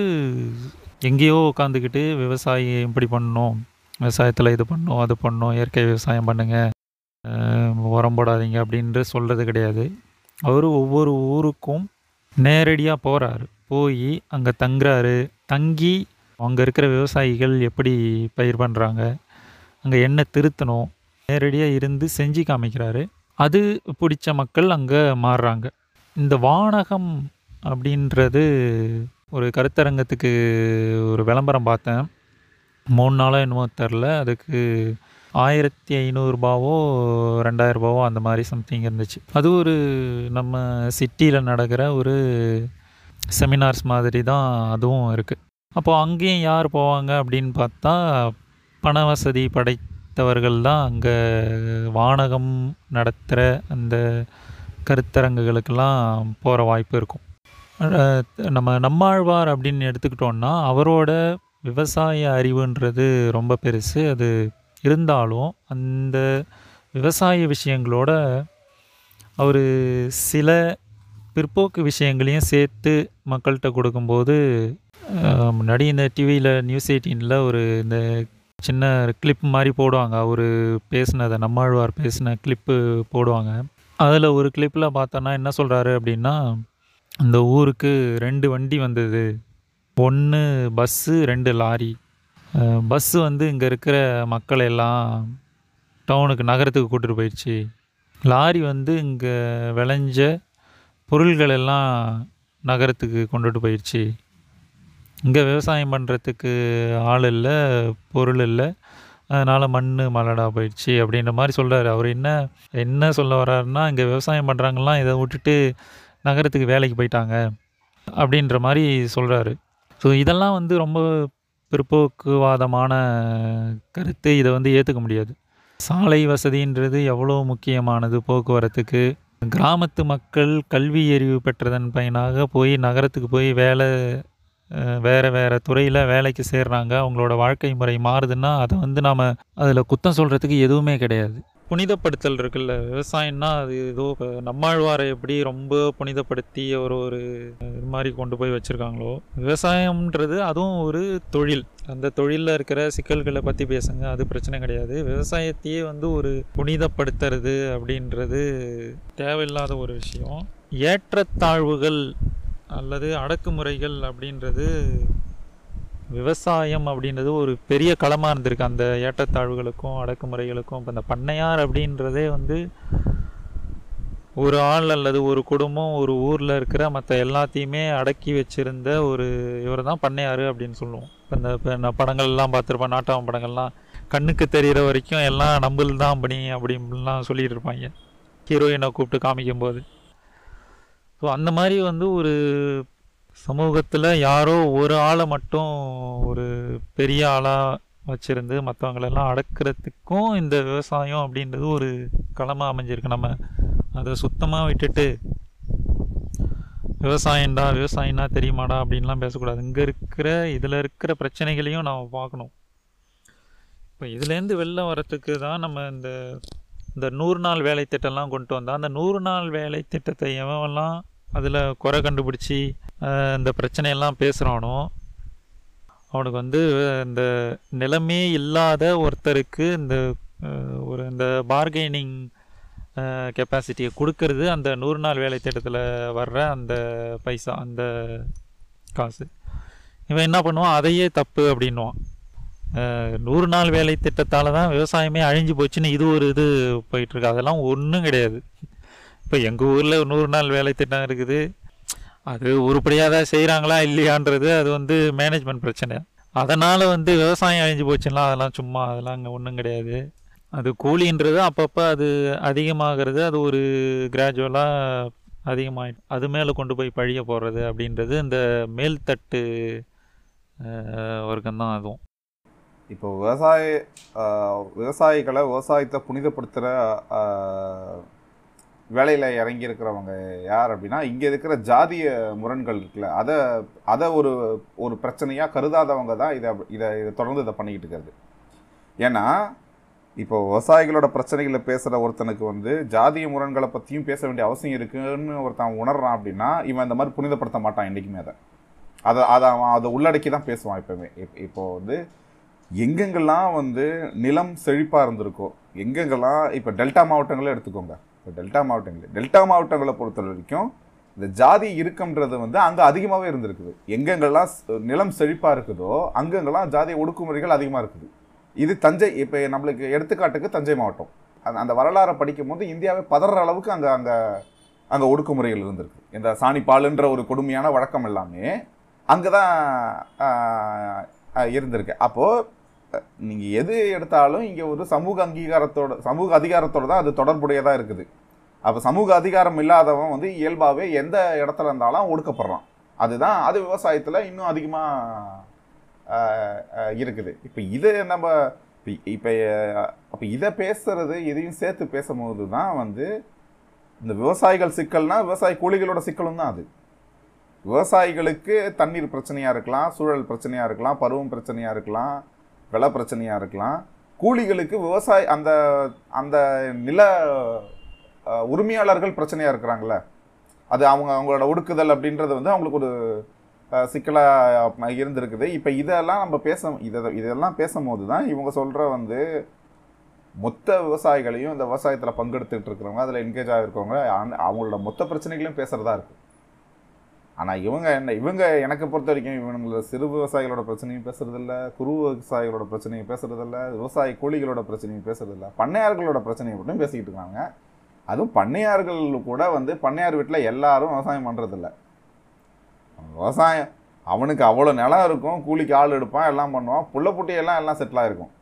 எங்கேயோ உட்காந்துக்கிட்டு விவசாயி இப்படி பண்ணணும் விவசாயத்தில் இது பண்ணும் அது பண்ணும் இயற்கை விவசாயம் பண்ணுங்கள் உரம் போடாதீங்க அப்படின்ட்டு சொல்கிறது கிடையாது. அவர் ஒவ்வொரு ஊருக்கும் நேரடியாக போகிறாரு போய் அங்கே தங்குறாரு. தங்கி அங்கே இருக்கிற விவசாயிகள் எப்படி பயிர் பண்ணுறாங்க அங்கே என்ன திருத்தணும்? நேரடியாக இருந்து செஞ்சு காமிக்கிறாரு. அது பிடிச்ச மக்கள் அங்கே மாறுறாங்க. இந்த வானகம் அப்படின்றது ஒரு கருத்தரங்கத்துக்கு ஒரு விளம்பரம் பார்த்தேன். மூணு நாளாக என்னமோ தெரில. அதுக்கு ஆயிரத்தி ஐநூறுரூபாவோ ரெண்டாயிரரூபாவோ அந்த மாதிரி சம்திங் இருந்துச்சு. அது ஒரு நம்ம சிட்டியில் நடக்கிற ஒரு செமினார்ஸ் மாதிரி தான் அதுவும் இருக்குது அப்போது அங்கேயும் யார் போவாங்க அப்படின்னு பார்த்தா பண வசதி படைத்தவர்கள் தான் அங்கே வானகம் நடத்துகிற அந்த கருத்தரங்குகளுக்கெல்லாம் போகிற வாய்ப்பு இருக்கும். நம்ம நம்மாழ்வார் அப்படின்னு எடுத்துக்கிட்டோன்னா அவரோட விவசாய அறிவுன்றது ரொம்ப பெருசு. அது இருந்தாலும் அந்த விவசாய விஷயங்களோட அவர் சில பிற்போக்கு விஷயங்களையும் சேர்த்து மக்கள்கிட்ட கொடுக்கும்போது முன்னாடி இந்த டிவியில் நியூஸ் எயிட்டீனில் ஒரு இந்த சின்ன கிளிப் மாதிரி போடுவாங்க. அவர் பேசினதை நம்மாழ்வார் பேசின கிளிப்பு போடுவாங்க. அதில் ஒரு கிளிப்பில் பார்த்தோன்னா என்ன சொல்கிறாரு அப்படின்னா அந்த ஊருக்கு ரெண்டு வண்டி வந்தது. ஒன்று பஸ்ஸு ரெண்டு லாரி பஸ்ஸு வந்து இங்கே இருக்கிற மக்கள் எல்லாம் டவுனுக்கு நகரத்துக்கு கூட்டிகிட்டு போயிடுச்சு. லாரி வந்து இங்கே விளைஞ்ச பொருள்கள் எல்லாம் நகரத்துக்கு கொண்டுட்டு போயிடுச்சு. இங்கே விவசாயம் பண்ணுறதுக்கு ஆள் இல்லை பொருள் இல்லை. அதனால் மண் மலடாக போயிடுச்சு அப்படின்ற மாதிரி சொல்கிறாரு அவர் என்ன என்ன சொல்ல வர்றாருன்னா இங்கே விவசாயம் பண்ணுறாங்கலாம் இதை விட்டுட்டு நகரத்துக்கு வேலைக்கு போயிட்டாங்க அப்படின்ற மாதிரி சொல்கிறாரு ஸோ இதெல்லாம் வந்து ரொம்ப பிற்போக்குவாதமான கருத்து இதை வந்து ஏற்றுக்க முடியாது. சாலை வசதின்றது எவ்வளோ முக்கியமானது போக்குவரத்துக்கு? கிராமத்து மக்கள் கல்வி அறிவு பெற்றதன் பயனாக போய் நகரத்துக்கு போய் வேலை வேறு வேறு துறையில் வேலைக்கு சேர்றாங்க. அவங்களோட வாழ்க்கை முறை மாறுதுன்னா அதை வந்து நாம் அதில் குத்தம் சொல்கிறதுக்கு எதுவுமே கிடையாது. புனிதப்படுத்தல் இருக்குல்ல விவசாயம்னா அது ஏதோ நம்மாழ்வாரை எப்படி ரொம்ப புனிதப்படுத்தி ஒரு ஒரு இது மாதிரி கொண்டு போய் வச்சுருக்காங்களோ விவசாயம்ன்றது அதுவும் ஒரு தொழில். அந்த தொழிலில் இருக்கிற சிக்கல்களை பற்றி பேசுங்க அது பிரச்சனை கிடையாது. விவசாயத்தையே வந்து ஒரு புனிதப்படுத்துறது அப்படின்றது தேவையில்லாத ஒரு விஷயம். ஏற்றத்தாழ்வுகள் அல்லது அடக்குமுறைகள் அப்படின்றது விவசாயம் அப்படின்றது ஒரு பெரிய களமாக இருந்திருக்கு. அந்த ஏற்றத்தாழ்வுகளுக்கும் அடக்குமுறைகளுக்கும். இப்போ இந்த பண்ணையார் அப்படின்றதே வந்து ஒரு ஆள் அல்லது ஒரு குடும்பம் ஒரு ஊரில் இருக்கிற மற்ற எல்லாத்தையுமே அடக்கி வச்சிருந்த ஒரு இவர் தான் பண்ணையார் அப்படின்னு சொல்லுவோம். இப்போ இந்த இப்போ நான் படங்கள்லாம் பார்த்துருப்பேன். நாட்டாம படங்கள்லாம். கண்ணுக்கு தெரிகிற வரைக்கும் எல்லாம் நம்பல் தான் பண்ணி அப்படின்லாம் சொல்லிட்டு இருப்பாங்க. ஹீரோயினை கூப்பிட்டு காமிக்கும்போது. ஸோ அந்த மாதிரி வந்து ஒரு சமூகத்தில் யாரோ ஒரு ஆளை மட்டும் ஒரு பெரிய ஆளாக வச்சுருந்து மற்றவங்களெல்லாம் அடக்கிறதுக்கும் இந்த விவசாயம் அப்படின்றது ஒரு களமாக அமைஞ்சிருக்கு. நம்ம அதை சுத்தமாக விட்டுட்டு விவசாயம்டா விவசாயம்னா தெரியுமாடா அப்படின்லாம் பேசக்கூடாது. இங்கே இருக்கிற இதில் இருக்கிற பிரச்சனைகளையும் நாம் பார்க்கணும். இப்போ இதுலேருந்து வெளில வரத்துக்கு தான் நம்ம இந்த இந்த நூறு நாள் வேலை திட்டம்லாம் கொண்டு வந்தால் அந்த நூறு நாள் வேலை திட்டத்தை எவன்லாம் அதில் குறை கண்டுபிடிச்சி இந்த பிரச்சனையெல்லாம் பேசுகிறானோ அவனுக்கு வந்து இந்த நிலமே இல்லாத ஒருத்தருக்கு இந்த ஒரு இந்த பார்கெனிங் கெப்பாசிட்டியை கொடுக்கறது அந்த நூறு நாள் வேலை திட்டத்தில் வர்ற அந்த பைசா அந்த காசு. இவன் என்ன பண்ணுவான்? அதையே தப்பு அப்படின்வான் நூறு நாள் வேலை திட்டத்தால் தான் விவசாயமே அழிஞ்சு போச்சுன்னு இது ஒரு இது போயிட்டுருக்கு அதெல்லாம் ஒன்றும் கிடையாது. இப்போ எங்கள் ஊரில் நூறு நாள் வேலை திட்டம் இருக்குது. அது உருப்படியாக தான் செய்கிறாங்களா இல்லையான்றது அது வந்து மேனேஜ்மெண்ட் பிரச்சனை. அதனால் வந்து விவசாயம் அழிஞ்சு போச்சுன்னா அதெல்லாம் சும்மா அதெல்லாம் அங்கே ஒன்றும் கிடையாது. அது கூலின்றது அப்பப்போ அது அதிகமாகிறது அது ஒரு கிராஜுவலாக அதிகமாகிடும் அது மேலே கொண்டு போய் பழிய போடுறது அப்படின்றது இந்த மேல்தட்டு வர்க்கம் தான் அதுவும். இப்போ விவசாய விவசாயிகளை விவசாயத்தை புனிதப்படுத்துகிற வேலையில் இறங்கி இருக்கிறவங்க யார் அப்படின்னா இங்கே இருக்கிற ஜாதிய முரண்கள் இருக்குல்ல அதை அதை ஒரு ஒரு பிரச்சனையாக கருதாதவங்க தான் இதை இதை இதை தொடர்ந்து இதை பண்ணிக்கிட்டு இருக்கிறது. ஏன்னா இப்போ விவசாயிகளோட பிரச்சனைகளை பேசுகிற ஒருத்தனுக்கு வந்து ஜாதிய முரண்களை பற்றியும் பேச வேண்டிய அவசியம் இருக்குன்னு ஒருத்தன் உணர்றான் அப்படின்னா இவன் இந்த மாதிரி புனிதப்படுத்த மாட்டான் என்றைக்குமே அதை. அதை அதை அவன் அதை உள்ளடக்கி தான் பேசுவான் எப்போவுமே. இப் இப்போ வந்து எங்கெங்கெல்லாம் வந்து நிலம் செழிப்பாக இருந்திருக்கோ எங்கெங்கெல்லாம் இப்போ டெல்டா மாவட்டங்களே எடுத்துக்கோங்க. இப்போ டெல்டா மாவட்டங்கள் டெல்டா மாவட்டங்களை பொறுத்த வரைக்கும் இந்த ஜாதி இருக்கம்ன்றது வந்து அங்கே அதிகமாகவே இருந்திருக்குது. எங்கெங்கெல்லாம் நிலம் செழிப்பாக இருக்குதோ அங்கங்கெல்லாம் ஜாதி ஒடுக்குமுறைகள் அதிகமாக இருக்குது. இது தஞ்சை இப்போ நம்மளுக்கு எடுத்துக்காட்டுக்கு தஞ்சை மாவட்டம். அந்த அந்த வரலாறை படிக்கும் போது இந்தியாவே பதற அளவுக்கு அங்கே அங்கே அங்கே ஒடுக்குமுறைகள் இருந்திருக்கு. இந்த சாணிப்பாலுன்ற ஒரு கொடுமையான வழக்கம் எல்லாமே அங்கே தான் இருந்திருக்கு. அப்போது நீங்கள் எது எடுத்தாலும் இங்கே ஒரு சமூக அங்கீகாரத்தோட சமூக அதிகாரத்தோட தான் அது தொடர்புடையதாக இருக்குது. அப்போ சமூக அதிகாரம் இல்லாதவன் வந்து இயல்பாகவே எந்த இடத்துல இருந்தாலும் ஒடுக்கப்படுறான். அதுதான் அது விவசாயத்தில் இன்னும் அதிகமாக இருக்குது. இப்போ இது நம்ம இப்போ அப்போ இதை பேசுறது இதையும் சேர்த்து பேசும்போது தான் வந்து இந்த விவசாயிகள் சிக்கல்னா விவசாய கூலிகளோட சிக்கலும் தான் அது. விவசாயிகளுக்கு தண்ணீர் பிரச்சனையாக இருக்கலாம் சூழல் பிரச்சனையாக இருக்கலாம் பருவம் பிரச்சனையாக இருக்கலாம் விலை பிரச்சனையாக இருக்கலாம். கூலிகளுக்கு விவசாய அந்த அந்த நில உரிமையாளர்கள் பிரச்சனையாக இருக்கிறாங்கள அது அவங்க அவங்களோட ஒடுக்குதல் அப்படின்றது வந்து அவங்களுக்கு ஒரு சிக்கலாக இருந்திருக்குது. இப்போ இதெல்லாம் நம்ம பேச இதை இதெல்லாம் பேசும்போது தான் இவங்க சொல்கிற வந்து மொத்த விவசாயிகளையும் இந்த விவசாயத்தில் பங்கெடுத்துக்கிட்டு இருக்கிறவங்க அதில் என்கேஜ் ஆகிருக்கவங்க அவங்களோட மொத்த பிரச்சனைகளையும் பேசுகிறதா இருக்குது ஆனால் இவங்க என்ன இவங்க எனக்கு பொறுத்த வரைக்கும் இவங்களோட சிறு விவசாயிகளோட பிரச்சனையும் பேசுறதில்ல குறு விவசாயிகளோட பிரச்சனையும் பேசுறதில்ல விவசாய கூலிகளோட பிரச்சனையும் பேசுறதில்ல பண்ணையார்களோட பிரச்சனையை மட்டும் பேசிக்கிட்டு இருக்காங்க. அதுவும் பண்ணையார்கள் கூட வந்து பண்ணையார் வீட்டில் எல்லாரும் விவசாயம் பண்ணுறதில்ல விவசாயம் அவனுக்கு அவ்வளோ நிலம் இருக்கும் கூலிக்கு ஆள் எடுப்பான் எல்லாம் பண்ணுவான் புள்ள புட்டியெல்லாம் எல்லாம் செட்டில் ஆகிருக்கும்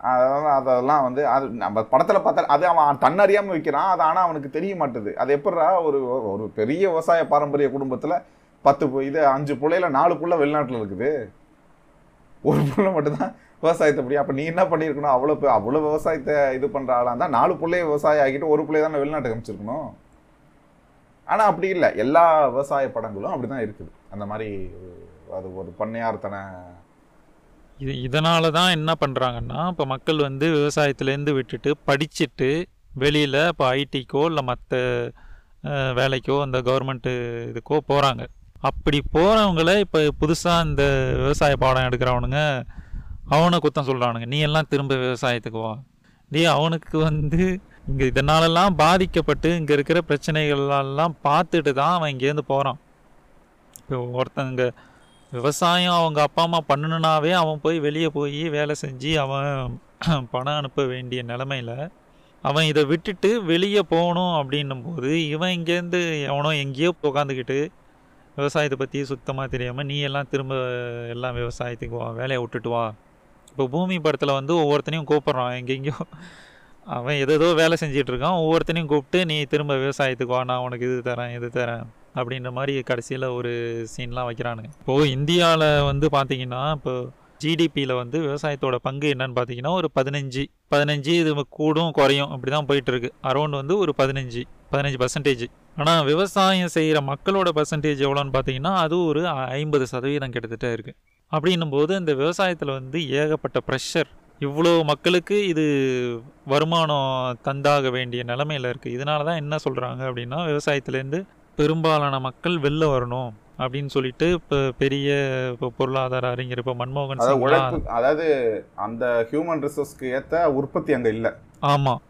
அதெல்லாம் அதெல்லாம் வந்து அது நம்ம படத்தில் பார்த்தா அது அவன் தன்னறியாமல் விற்கிறான் அது ஆனால் அவனுக்கு தெரிய மாட்டுது. அது எப்படா ஒரு ஒரு பெரிய விவசாய பாரம்பரிய குடும்பத்தில் பத்து பு- இது அஞ்சு புள்ளையில நாலு புள்ள வெளிநாட்டில் இருக்குது. ஒரு புள்ள மட்டும்தான் விவசாயத்தை அப்படி அப்போ நீ என்ன பண்ணியிருக்கணும்? அவ்வளோ அவ்வளோ விவசாயத்தை இது பண்ணுற ஆளாக இருந்தால் நாலு பிள்ளைய விவசாயம் ஆகிட்டு ஒரு பிள்ளைய தானே வெளிநாட்டுக்கு அமைச்சிருக்கணும் ஆனால் அப்படி இல்லை. எல்லா விவசாய படங்களும் அப்படி தான் இருக்குது. அந்த மாதிரி அது ஒரு பண்ணையார்த்தனை இது இதனால தான் என்ன பண்ணுறாங்கன்னா இப்போ மக்கள் வந்து விவசாயத்துலேருந்து விட்டுட்டு படிச்சுட்டு வெளியில் இப்போ ஐடிக்கோ இல்லை மற்ற வேலைக்கோ அந்த கவர்மெண்ட்டு இதுக்கோ போகிறாங்க அப்படி போகிறவங்கள இப்போ புதுசாக இந்த விவசாய பாடம் எடுக்கிறவனுங்க அவனை குத்தம் சொல்கிறானுங்க நீ எல்லாம் திரும்ப விவசாயத்துக்கு வா. நீ அவனுக்கு வந்து இங்கே இதனாலெல்லாம் பாதிக்கப்பட்டு இங்கே இருக்கிற பிரச்சனைகளெல்லாம் பார்த்துட்டு தான் அவன் இங்கேருந்து போகிறான் இப்போ ஒருத்தங்க விவசாயம் அவங்க அப்பா அம்மா பண்ணணுனாவே அவன் போய் வெளியே போய் வேலை செஞ்சு அவன் பணம் அனுப்ப வேண்டிய நிலமையில அவன் இதை விட்டுட்டு வெளியே போகணும் அப்படின்னும் போது இவன் இங்கேருந்து எவனோ எங்கேயோ உட்காந்துக்கிட்டு விவசாயத்தை பற்றி சுத்தமாக தெரியாமல் நீ எல்லாம் திரும்ப எல்லாம் விவசாயத்துக்கு வா வேலையை விட்டுட்டு வா. இப்போ பூமி படத்தில் வந்து ஒவ்வொருத்தனையும் கூப்பிட்றான். எங்கெங்கேயோ அவன் எதேதோ வேலை செஞ்சிட்டு இருக்கான். ஒவ்வொருத்தனையும் கூப்பிட்டு நீ திரும்ப விவசாயத்துக்கு வா நான் உனக்கு இது தரேன் இது தரேன் அப்படின்ற மாதிரி கடைசியில் ஒரு சீன்லாம் வைக்கிறானுங்க. இப்போது இந்தியாவில் வந்து பார்த்தீங்கன்னா இப்போ ஜிடிபியில் வந்து விவசாயத்தோட பங்கு என்னன்னு பார்த்தீங்கன்னா ஒரு பதினஞ்சு பதினஞ்சு இது கூடும் குறையும் அப்படி தான் போயிட்டுருக்கு. அரௌண்ட் வந்து ஒரு பதினஞ்சு பதினஞ்சு பர்சன்டேஜ் ஆனால் விவசாயம் செய்கிற மக்களோட பர்சன்டேஜ் எவ்வளோன்னு பார்த்தீங்கன்னா அது ஒரு ஐம்பது சதவீதம் கிட்டத்தட்ட இருக்குது அப்படின்னும் போது இந்த விவசாயத்தில் வந்து ஏகப்பட்ட ப்ரெஷர் இவ்வளோ மக்களுக்கு இது வருமானம் தந்தாக வேண்டிய நிலமையில இருக்குது இதனால தான் என்ன சொல்கிறாங்க அப்படின்னா விவசாயத்துலேருந்து பெரும்பாலான மக்கள் வெளில வரணும். அப்படின்னு சொல்லிட்டு இப்போ பெரிய இப்போ பொருளாதார அறிஞர் இப்போ மன்மோகன் உழைப்பு அதாவது அந்த ஹியூமன் ரிசோர்ஸ்க்கு ஏற்ற உற்பத்தி அங்கே இல்லை. ஆமாம்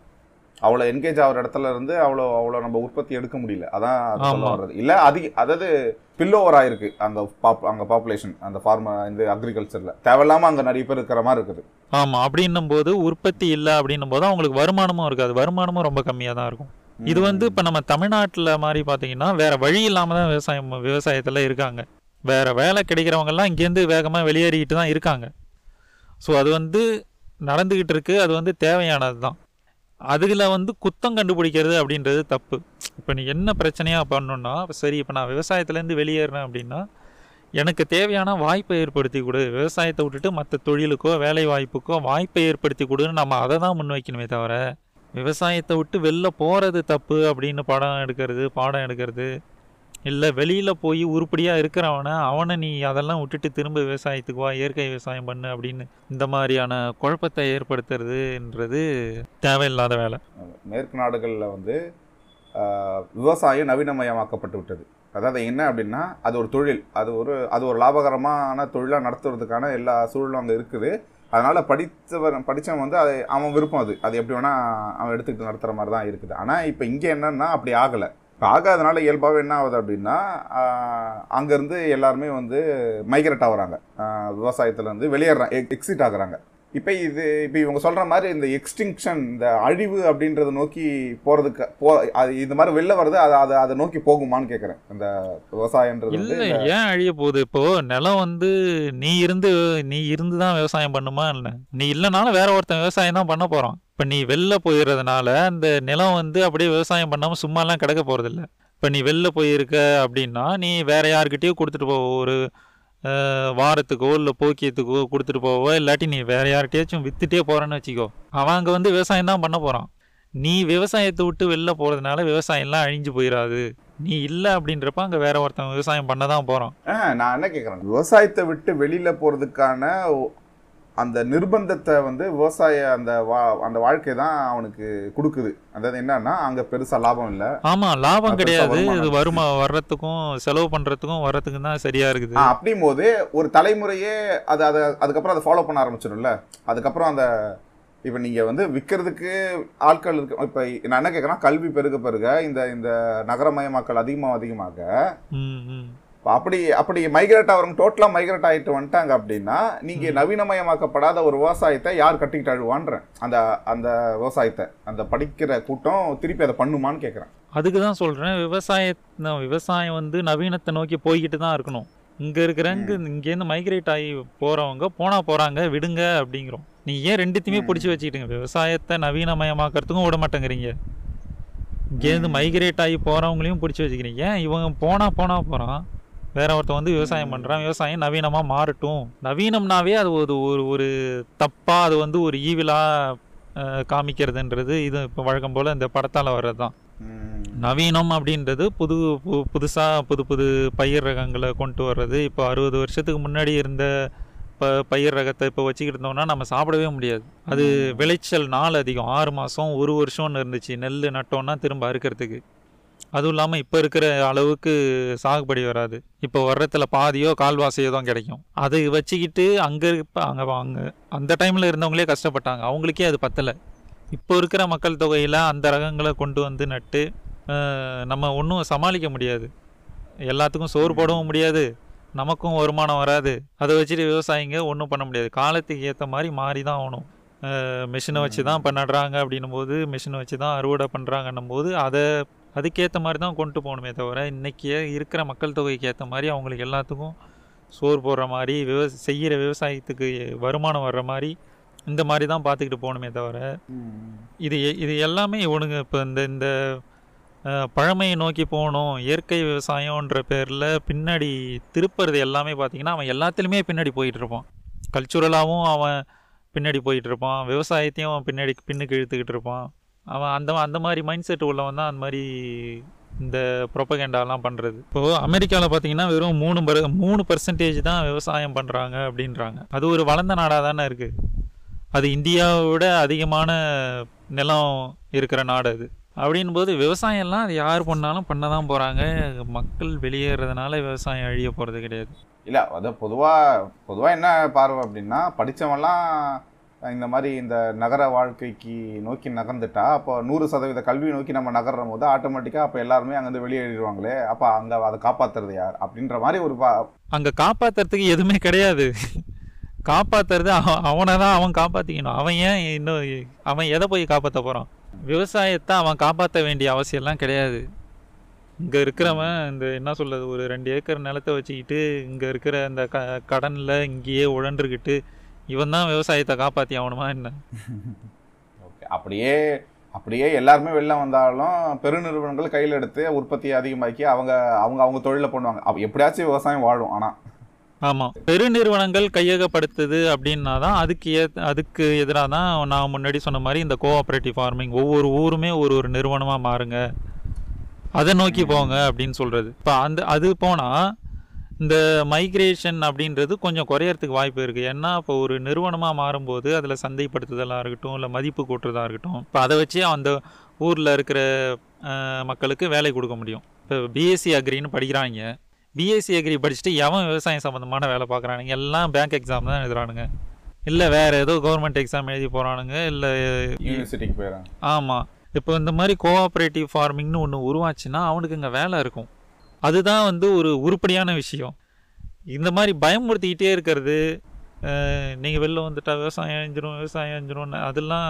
அவ்வளோ என்கேஜ் ஆகிற இடத்துல இருந்து அவ்வளோ அவ்வளோ நம்ம உற்பத்தி எடுக்க முடியல. அதான் ஆமா. வர்றது. இல்லை அதிக அதாவது பில் ஓவர் ஆயிருக்கு அங்கே பாப் அங்கே பாப்புலேஷன் அந்த ஃபார்ம இந்த அக்ரிகல்ச்சரில் தேவையில்லாமல் அங்கே நிறைய பேர் இருக்கிற மாதிரி இருக்குது. ஆமாம் அப்படின்னும் போது உற்பத்தி இல்லை அப்படின்னும் போது அவங்களுக்கு வருமானமும் இருக்காது. வருமானமும் ரொம்ப கம்மியாக தான் இருக்கும். இது வந்து இப்போ நம்ம தமிழ்நாட்டில் மாதிரி பார்த்தீங்கன்னா வேற வழி இல்லாமல் தான் விவசாயம் விவசாயத்தில் இருக்காங்க. வேற வேலை கிடைக்கிறவங்கெல்லாம் இங்கேருந்து வேகமாக வெளியேறிக்கிட்டு தான் இருக்காங்க. ஸோ அது வந்து நடந்துக்கிட்டு இருக்கு. அது வந்து தேவையானது தான் அதில் வந்து குத்தம் கண்டுபிடிக்கிறது அப்படின்றது தப்பு. இப்போ நீ என்ன பிரச்சனையாக பண்ணணுன்னா சரி இப்போ நான் விவசாயத்துலேருந்து வெளியேறினேன் அப்படின்னா எனக்கு தேவையான வாய்ப்பை ஏற்படுத்தி கொடு. விவசாயத்தை விட்டுட்டு மற்ற தொழிலுக்கோ வேலை வாய்ப்புக்கோ வாய்ப்பை ஏற்படுத்தி கொடுன்னு நம்ம அதை தான் முன்வைக்கணுமே தவிர விவசாயத்தை விட்டு வெளில போகிறது தப்பு அப்படின்னு படம் எடுக்கிறது பாடம் எடுக்கிறது. இல்லை வெளியில் போய் உருப்படியாக இருக்கிறவனை அவனை நீ அதெல்லாம் விட்டுட்டு திரும்ப விவசாயத்துக்கு வா இயற்கை விவசாயம் பண்ணு அப்படின்னு இந்த மாதிரியான குழப்பத்தை ஏற்படுத்துறதுன்றது தேவையில்லாத வேலை. மேற்கு நாடுகளில் வந்து விவசாயம் நவீனமயமாக்கப்பட்டு விட்டது. அதாவது என்ன அப்படின்னா அது ஒரு தொழில். அது ஒரு அது ஒரு லாபகரமான தொழிலாக நடத்துறதுக்கான எல்லா சூழலும் அங்கே இருக்குது. அதனால் படித்தவன் படித்தவன் வந்து அது அவன் விருப்பம் அது. அது எப்படி வேணால் அவன் எடுத்துக்கிட்டு நடத்துகிற மாதிரி தான் இருக்குது. ஆனால் இப்போ இங்கே என்னன்னா அப்படி ஆகலை. இப்போ ஆகாதனால இயல்பாகவே என்ன ஆகுது அப்படின்னா அங்கேருந்து எல்லாருமே வந்து மைக்ரேட் ஆகுறாங்க. விவசாயத்துலேருந்து வெளியேறாங்க எக்ஸிட் ஆகுறாங்க. இப்போ இது இப்போ இவங்க சொல்கிற மாதிரி இந்த எக்ஸ்டிங்ஷன் இந்த அழிவு அப்படின்றத நோக்கி போகிறதுக்கு போ அது இந்த மாதிரி வெளில வருது அது அதை அதை நோக்கி போகுமான்னு கேட்குறேன் இந்த விவசாயன்றது இல்லை ஏன் அழிய போகுது? இப்போ நிலம் வந்து நீ இருந்து நீ இருந்து தான் விவசாயம் பண்ணுமா இல்லை? நீ இல்லைனாலும் வேற ஒருத்தன் விவசாயம் தான் பண்ண போகிறான் இப்போ நீ வெளில போயிடுறதுனால அந்த நிலம் வந்து அப்படியே விவசாயம் பண்ணாமல் சும்மாலாம் கிடக்க போகிறதில்ல இப்போ நீ வெளில போயிருக்க அப்படின்னா நீ வேற யாருக்கிட்டயோ கொடுத்துட்டு போவ ஒரு வாரத்துக்கோ இல்லை போக்கியத்துக்கோ கொடுத்துட்டு போவோ இல்லாட்டி நீ வேற யார்கிட்டயாச்சும் வித்துட்டே போறேன்னு வச்சுக்கோ. அவன் அங்கே வந்து விவசாயம் தான் பண்ண போகிறான் நீ விவசாயத்தை விட்டு வெளில போகிறதுனால விவசாயம்லாம் அழிஞ்சு போயிடாது நீ இல்லை அப்படின்றப்ப அங்கே வேற ஒருத்தன் விவசாயம் பண்ண தான் போகிறோம் நான் என்ன கேட்குறேன் விவசாயத்தை விட்டு வெளியில் போகிறதுக்கான அந்த நிர்பந்தத்தை வந்து விவசாய அந்த வா அந்த வாழ்க்கை தான் அவனுக்கு கொடுக்குது. அதாவது என்னன்னா அங்கே பெருசாக லாபம் இல்லை. ஆமாம் லாபம் கிடையாது. இது வருமா வர்றதுக்கும் செலவு பண்ணுறதுக்கும் வர்றதுக்கும் தான் சரியா இருக்குது. ஆ, அப்படியும் போது ஒரு தலைமுறையே அது அதை அதுக்கப்புறம் அதை ஃபாலோ பண்ண ஆரம்பிச்சிடும்ல. அதுக்கப்புறம் அந்த இப்போ நீங்கள் வந்து விற்கிறதுக்கு ஆட்கள் இருக்கு. இப்போ நான் என்ன கேட்குறேன் கல்வி பெருக பெருக இந்த இந்த நகரமயமாக்கல் அதிகமாக அதிகமாக அப்படி அப்படி மைக்ரேட் ஆகிறவங்க டோட்டலாக மைக்ரேட் ஆகிட்டு வந்துட்டாங்க அப்படின்னா நீங்கள் நவீனமயமாக்கப்படாத ஒரு விவசாயத்தை யார் கட்டிக்கிட்டு அழுவான்றேன் அந்த அந்த விவசாயத்தை அந்த படிக்கிற கூட்டம் திருப்பி அதை பண்ணுமான்னு கேட்குறேன் அதுக்கு தான் சொல்கிறேன் விவசாய விவசாயம் வந்து நவீனத்தை நோக்கி போய்கிட்டு தான் இருக்கணும். இங்கே இருக்கிறவங்க இங்கேருந்து மைக்ரேட் ஆகி போகிறவங்க போனால் போகிறாங்க விடுங்க அப்படிங்கிறோம். நீ ஏன் ரெண்டுத்தையுமே. பிடிச்சி வச்சுக்கிட்டுங்க? விவசாயத்தை நவீனமயமாக்கறதுக்கும் விட மாட்டேங்கிறீங்க. இங்கேருந்து. மைக்ரேட் ஆகி போகிறவங்களையும் பிடிச்சி வச்சுக்கிறீங்க. ஏன் இவங்க போனால் போனால் போகிறான் வேற ஒருத்தன் வந்து விவசாயம். பண்ணுறான் விவசாயம் நவீனமாக மாறட்டும். நவீனம்னாவே அது ஒரு ஒரு ஒரு தப்பாக அது வந்து ஒரு ஈவிலாக காமிக்கிறதுன்றது. இது இப்போ வழக்கம் போல் இந்த படத்தால் வர்றது தான் நவீனம் அப்படின்றது புது பு- புதுசா புது புது பயிர் ரகங்களை கொண்டு வர்றது. இப்போ அறுபது வருஷத்துக்கு முன்னாடி இருந்த ப பயிர் ரகத்தை இப்போ வச்சுக்கிட்டு இருந்தோம்னா நம்ம சாப்பிடவே முடியாது. அது. விளைச்சல் நாள் அதிகம். ஆறு மாதம் ஒரு வருஷம்னு இருந்துச்சு. நெல் நட்டோம்னா திரும்ப அறுக்கிறதுக்கு. அதுவும் இல்லாமல் இப்போ இருக்கிற அளவுக்கு சாகுபடி வராது. இப்போ வர்றதுல பாதியோ கால்வாசியோ தான் கிடைக்கும். அதை வச்சுக்கிட்டு அங்கே இப்போ அங்கே அங்கே அந்த டைமில் இருந்தவங்களே கஷ்டப்பட்டாங்க. அவங்களுக்கே அது பத்தலை. இப்போ இருக்கிற மக்கள் தொகையில் அந்த ரகங்களை கொண்டு வந்து நட்டு நம்ம ஒன்றும் சமாளிக்க முடியாது. எல்லாத்துக்கும் சோறு போடவும் முடியாது. நமக்கும் வருமானம் வராது. அதை வச்சுட்டு விவசாயிங்க ஒன்றும் பண்ண முடியாது. காலத்துக்கு ஏற்ற மாதிரி மாறி தான் ஆகணும். மிஷினை வச்சு தான் இப்போ நடுறாங்க அப்படின்னும் போது மிஷினை வச்சு தான் அறுவடை பண்ணுறாங்கன்னும் போது அதை அதுக்கேற்ற மாதிரி தான் கொண்டு போகணுமே தவிர இன்றைக்கி இருக்கிற மக்கள் தொகைக்கு ஏற்ற மாதிரி அவங்களுக்கு எல்லாத்துக்கும் சோறு போடுற மாதிரி விவ செய்கிற விவசாயத்துக்கு வருமானம் வர்ற மாதிரி இந்த மாதிரி தான் பார்த்துக்கிட்டு போகணுமே தவிர இது இது எல்லாமே இவனுங்க இப்போ இந்த இந்த பழமையை நோக்கி போகணும் இயற்கை விவசாயம்ன்ற பேரில் பின்னாடி திருப்புறது எல்லாமே பார்த்தீங்கன்னா அவன் எல்லாத்துலேயுமே பின்னாடி போயிட்டு இருப்பான் கல்ச்சுரலாகவும் அவன் பின்னாடி போயிட்டு இருப்பான் விவசாயத்தையும் அவன் பின்னாடி பின்னுக்கு இழுத்துக்கிட்டு இருப்பான். அவன் அந்த அந்த மாதிரி மைண்ட் செட் உள்ளவன் தான் அந்த மாதிரி இந்த ப்ரொப்பகேண்டாலாம் பண்ணுறது இப்போது அமெரிக்காவில் பார்த்தீங்கன்னா வெறும் மூணு பர் மூணு பர்சன்டேஜ் தான் விவசாயம் பண்ணுறாங்க அப்படின்றாங்க. அது ஒரு வளர்ந்த நாடாக தானே இருக்குது அது இந்தியாவை விட அதிகமான நிலம் இருக்கிற நாடு அது. அப்படின் போது விவசாயம்லாம் அது யார் பண்ணாலும் பண்ண தான் போகிறாங்க மக்கள் வெளியேறதுனால விவசாயம் அழிய போகிறது கிடையாது. இல்லை அது பொதுவாக பொதுவாக என்ன பார்வை அப்படின்னா படித்தவன்லாம் இந்த மாதிரி இந்த நகர வாழ்க்கைக்கு நோக்கி நகர்ந்துட்டா அப்போ நூறு சதவீத கல்வி நோக்கி நம்ம நகரும் போது ஆட்டோமேட்டிக்காக அப்போ எல்லாருமே அங்கேருந்து வெளியேறிடுவாங்களே அப்போ அங்கே அதை காப்பாற்றுறது யார்? அப்படின்ற மாதிரி ஒரு பா அங்கே காப்பாற்றுறதுக்கு எதுவுமே கிடையாது. காப்பாற்றுறது அவன் அவனை தான் அவன் காப்பாற்றிக்கணும் அவன் ஏன் இன்னும் அவன் எதை போய் காப்பாற்ற போகிறான் விவசாயத்தை அவன் காப்பாற்ற வேண்டிய அவசியம்லாம் கிடையாது. இங்கே இருக்கிறவன் இந்த என்ன சொல்கிறது ஒரு ரெண்டு ஏக்கர் நிலத்தை வச்சுக்கிட்டு இங்கே இருக்கிற அந்த க கடனில் இங்கேயே உழன்றுக்கிட்டு இவன் தான் விவசாயத்தை காப்பாற்றி ஆகணுமா என்ன? ஓகே அப்படியே அப்படியே எல்லாருமே வெளில வந்தாலும் பெருநிறுவனங்கள் கையில் எடுத்து உற்பத்தியை அதிகமாக்கி அவங்க அவங்க அவங்க தொழிலை பண்ணுவாங்க. அப்ப எப்படியாச்சும் விவசாயம் வாழும் ஆனால் ஆமாம் பெருநிறுவனங்கள் கையகப்படுத்துது அப்படின்னா தான் அதுக்கு ஏ அதுக்கு எதிராக தான் நான் முன்னாடி சொன்ன மாதிரி இந்த கோஆப்ரேட்டிவ் ஃபார்மிங் ஒவ்வொரு ஊருமே ஒரு ஒரு நிறுவனமாக மாறுங்க. அதை நோக்கி போங்க அப்படின்னு சொல்கிறது இப்போ அந்த அது போனால் இந்த மைக்ரேஷன் அப்படின்றது கொஞ்சம் குறையறதுக்கு வாய்ப்பு இருக்குது ஏன்னா இப்போ ஒரு நிறுவனமாக மாறும்போது அதில் சந்தைப்படுத்துதலாக இருக்கட்டும் இல்லை மதிப்பு கூட்டுறதா இருக்கட்டும் இப்போ அதை வச்சு அந்த ஊரில் இருக்கிற மக்களுக்கு வேலை கொடுக்க முடியும். இப்போ பிஎஸ்சி அக்ரின்னு படிக்கிறாங்க பிஎஸ்சி அக்ரி படிச்சுட்டு எவன் விவசாயம் சம்மந்தமான வேலை பார்க்குறானுங்க? எல்லாம் பேங்க் எக்ஸாம் தான் எழுதுறானுங்க. இல்லை வேறு ஏதோ கவர்மெண்ட் எக்ஸாம் எழுதி போகிறானுங்க இல்லை யூனிவர்சிட்டிக்கு போயிடறாங்க. ஆமாம் இப்போ இந்த மாதிரி கோஆப்ரேட்டிவ் ஃபார்மிங்னு ஒன்று உருவாச்சுன்னா அவனுக்கு இங்கே வேலை இருக்கும். அதுதான் வந்து ஒரு உருப்படியான விஷயம். இந்த மாதிரி பயமுறுத்திக்கிட்டே இருக்கிறது நீங்கள் வெளில வந்துட்டா விவசாயம் அழிஞ்சிரும் விவசாயம் அழிஞ்சிரும்னு அதெல்லாம்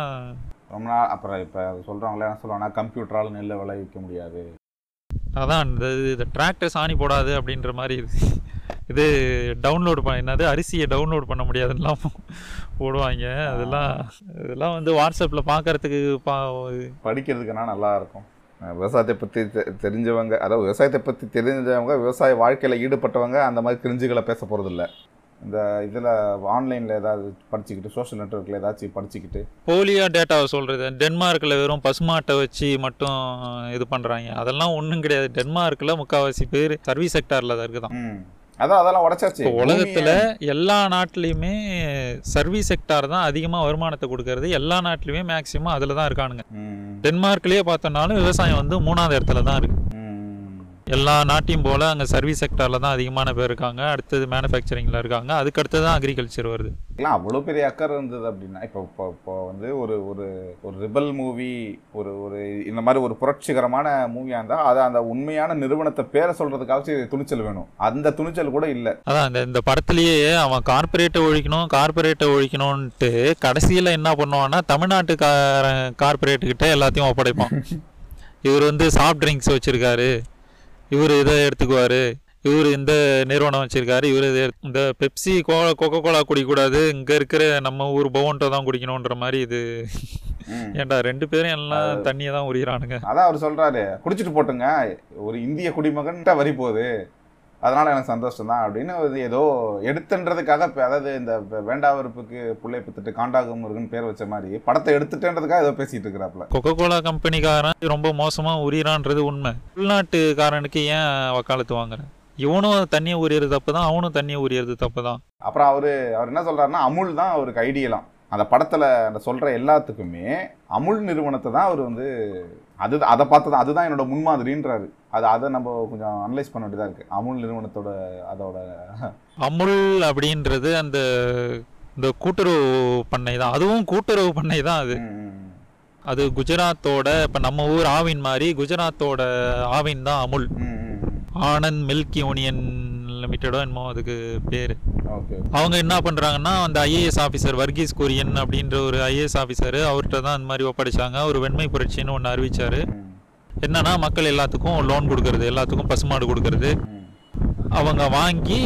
ரொம்ப நாள் அப்புறம் இப்போ சொல்கிறாங்களே என்ன சொல்லுவாங்கன்னா கம்ப்யூட்டரால் நெல்லை விளைவிக்க முடியாது. அதான் இந்த இது டிராக்டர் சாணி போடாது அப்படின்ற மாதிரி இது டவுன்லோட் பண்ண என்னது அரிசியை டவுன்லோட் பண்ண முடியாதுன்னெலாம் போடுவாங்க. அதெல்லாம் இதெல்லாம் வந்து வாட்ஸ்அப்பில் பார்க்கறதுக்கு பா படிக்கிறதுக்குன்னா நல்லா இருக்கும். அஹ் விவசாயத்தை பற்றி தெரிஞ்சவங்க அதாவது விவசாயத்தை பற்றி தெரிஞ்சவங்க விவசாய வாழ்க்கையில் ஈடுபட்டவங்க அந்த மாதிரி கிரிஞ்சுகளை பேச போகிறதில்ல இந்த இதில் ஆன்லைனில் ஏதாவது படிச்சுக்கிட்டு சோஷியல் நெட்ஒர்க்கில் ஏதாச்சும் படிச்சுக்கிட்டு. போலியோ டேட்டாவை சொல்கிறது டென்மார்க்கில் வெறும் பசுமாட்டை வச்சு மட்டும் இது பண்ணுறாங்க அதெல்லாம் ஒன்றும் கிடையாது. டென்மார்க்கில் முக்கால்வாசி பேர் சர்வீஸ் செக்டாரில் தான் இருக்குதான். அதான் அதெல்லாம் உடச்சாச்சு. உலகத்தில் எல்லா நாட்டிலையுமே சர்வீஸ் செக்டார் தான் அதிகமாக வருமானத்தை கொடுக்கறது. எல்லா நாட்டிலையுமே மேக்ஸிமம் அதில் தான் இருக்கானுங்க டென்மார்க்லேயே பார்த்தோம்னாலும் விவசாயம் வந்து மூணாவது இடத்துல தான் இருக்குது ம் எல்லா நாட்டையும் போல் அங்கே சர்வீஸ் செக்டாரில் தான் அதிகமான பேர் இருக்காங்க. அடுத்தது மேனுஃபேக்சரிங்கில் இருக்காங்க. அதுக்கு அடுத்து தான் அக்ரிகல்ச்சர் வருது. இல்லை அவ்வளோ பெரிய அக்கறை இருந்தது அப்படின்னா இப்போ இப்போ இப்போ வந்து ஒரு ஒரு ஒரு ரிபல் மூவி ஒரு ஒரு இந்த மாதிரி ஒரு புரட்சிகரமான மூவியாக இருந்தால் அதை அந்த உண்மையான நிறுவனத்தை பேரை சொல்கிறதுக்காச்சும் துணிச்சல் வேணும். அந்த துணிச்சல் கூட இல்லை. அதான் இந்த இந்த படத்துலயே அவன் கார்ப்பரேட்டை ஒழிக்கணும் கார்ப்பரேட்டை ஒழிக்கணும்ன்ட்டு கடைசியில் என்ன பண்ணுவான்னா தமிழ்நாட்டுக்காரன் கார்ப்பரேட்டுக்கிட்ட எல்லாத்தையும் ஒப்படைப்பான். இவர் வந்து சாஃப்ட் ட்ரிங்க்ஸ் வச்சிருக்காரு. இவர் இதை எடுத்துக்குவாரு. இவர் இந்த நிறுவனம் வச்சிருக்காரு. இவர் இது இந்த பெப்சி கோ கொக்கோ கோலா குடிக்கக்கூடாது. இங்கே இருக்கிற நம்ம ஊர் பவன்ட்டோ தான் குடிக்கணுன்ற மாதிரி இது. ஏன்டா ரெண்டு பேரும் எல்லாம் தண்ணியை தான் உரிகிறானுங்க அதான் அவர் சொல்றாரு. குடிச்சிட்டு போட்டுங்க. ஒரு இந்திய குடிமகன்கிட்ட வரி போகுது. அதனால எனக்கு சந்தோஷம் தான் அப்படின்னு ஒரு ஏதோ எடுத்துன்றதுக்காக அதாவது இந்த வே- வேண்டா வெறுப்புக்கு புள்ளை பத்துட்டு காண்டாகும் இருக்குன்னு பேர் வச்ச மாதிரி படத்தை எடுத்துட்டேன்றதுக்காக ஏதோ பேசிட்டு இருக்கிறாப்புல. கொக்கோ கோலா கம்பெனிக்காரன் ரொம்ப மோசமாக உரியிறான்றது உண்மை. உள்நாட்டுக்காரனுக்கு ஏன் வக்காலத்து வாங்குறேன் இவனும் தண்ணியை உரியறது தப்பு தான் அவனும் தண்ணியை உரியறது தப்பு தான் அப்புறம் அவரு அவர் என்ன சொல்றாருன்னா அமுல் தான் அவருக்கு ஐடியலாம். அந்த படத்துல அந்த சொல்ற எல்லாத்துக்குமே அமுல் நிறுவனத்தை தான் அவர் வந்து அது அதை பார்த்து தான் அதுதான் என்னோட முன்மாதிரின்றாரு. அது அதை நம்ம கொஞ்சம் அனலைஸ் பண்ண வேண்டியதா இருக்கு. அமுல் நிறுவனத்தோட அதோட அமுல் அப்படின்றது அந்த இந்த கூட்டுறவு பண்ணை தான். அதுவும் கூட்டுறவு பண்ணை தான் அது. அது குஜராத்தோட இப்போ நம்ம ஊர் ஆவின் மாதிரி குஜராத்தோட ஆவின் தான் அமுல். ஆனந்த் மில்க் யூனியன் லிமிட்டடோ என்னமோ அதுக்கு பேர். அவங்க என்ன பண்ணுறாங்கன்னா அந்த ஐஏஎஸ் ஆஃபீஸர் வர்கீஸ் குரியன் அப்படின்ற ஒரு ஐஏஎஸ் ஆஃபீஸர் அவர்கிட்ட தான் அந்த மாதிரி ஒப்படைச்சாங்க. ஒரு வெண்மை புரட்சின்னு ஒன்று அறிவிச்சார். என்னன்னா மக்கள் எல்லாத்துக்கும் லோன் கொடுக்கறது எல்லாத்துக்கும் பசுமாடு கொடுக்கறது. அவங்க வாங்கி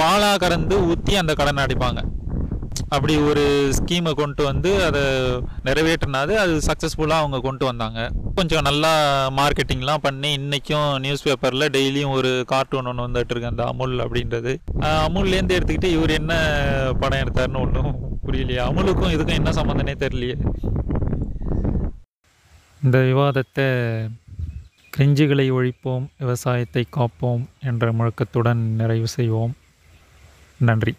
பாலாக கறந்து ஊற்றி அந்த கடனை அடைப்பாங்க. அப்படி ஒரு ஸ்கீமை கொண்டு வந்து அதை நிறைவேற்றினாது அது சக்ஸஸ்ஃபுல்லாக அவங்க கொண்டு வந்தாங்க. கொஞ்சம் நல்லா மார்க்கெட்டிங்லாம் பண்ணி இன்றைக்கும் நியூஸ் பேப்பரில் டெய்லியும் ஒரு கார்ட்டூன் ஒன்று வந்துட்டு அந்த அமுல் அப்படின்றது. அமுல்லேருந்து எடுத்துக்கிட்டு இவர் என்ன படம் எடுத்தாருன்னு ஒன்றும் புரியலையே. அமுலுக்கும் இதுக்கும் என்ன சம்மந்தனே தெரியலையே. இந்த விவாதத்தை கிரிஞ்சுகளை ஒழிப்போம் விவசாயத்தை காப்போம் என்ற முழக்கத்துடன் நிறைவு செய்வோம். நன்றி.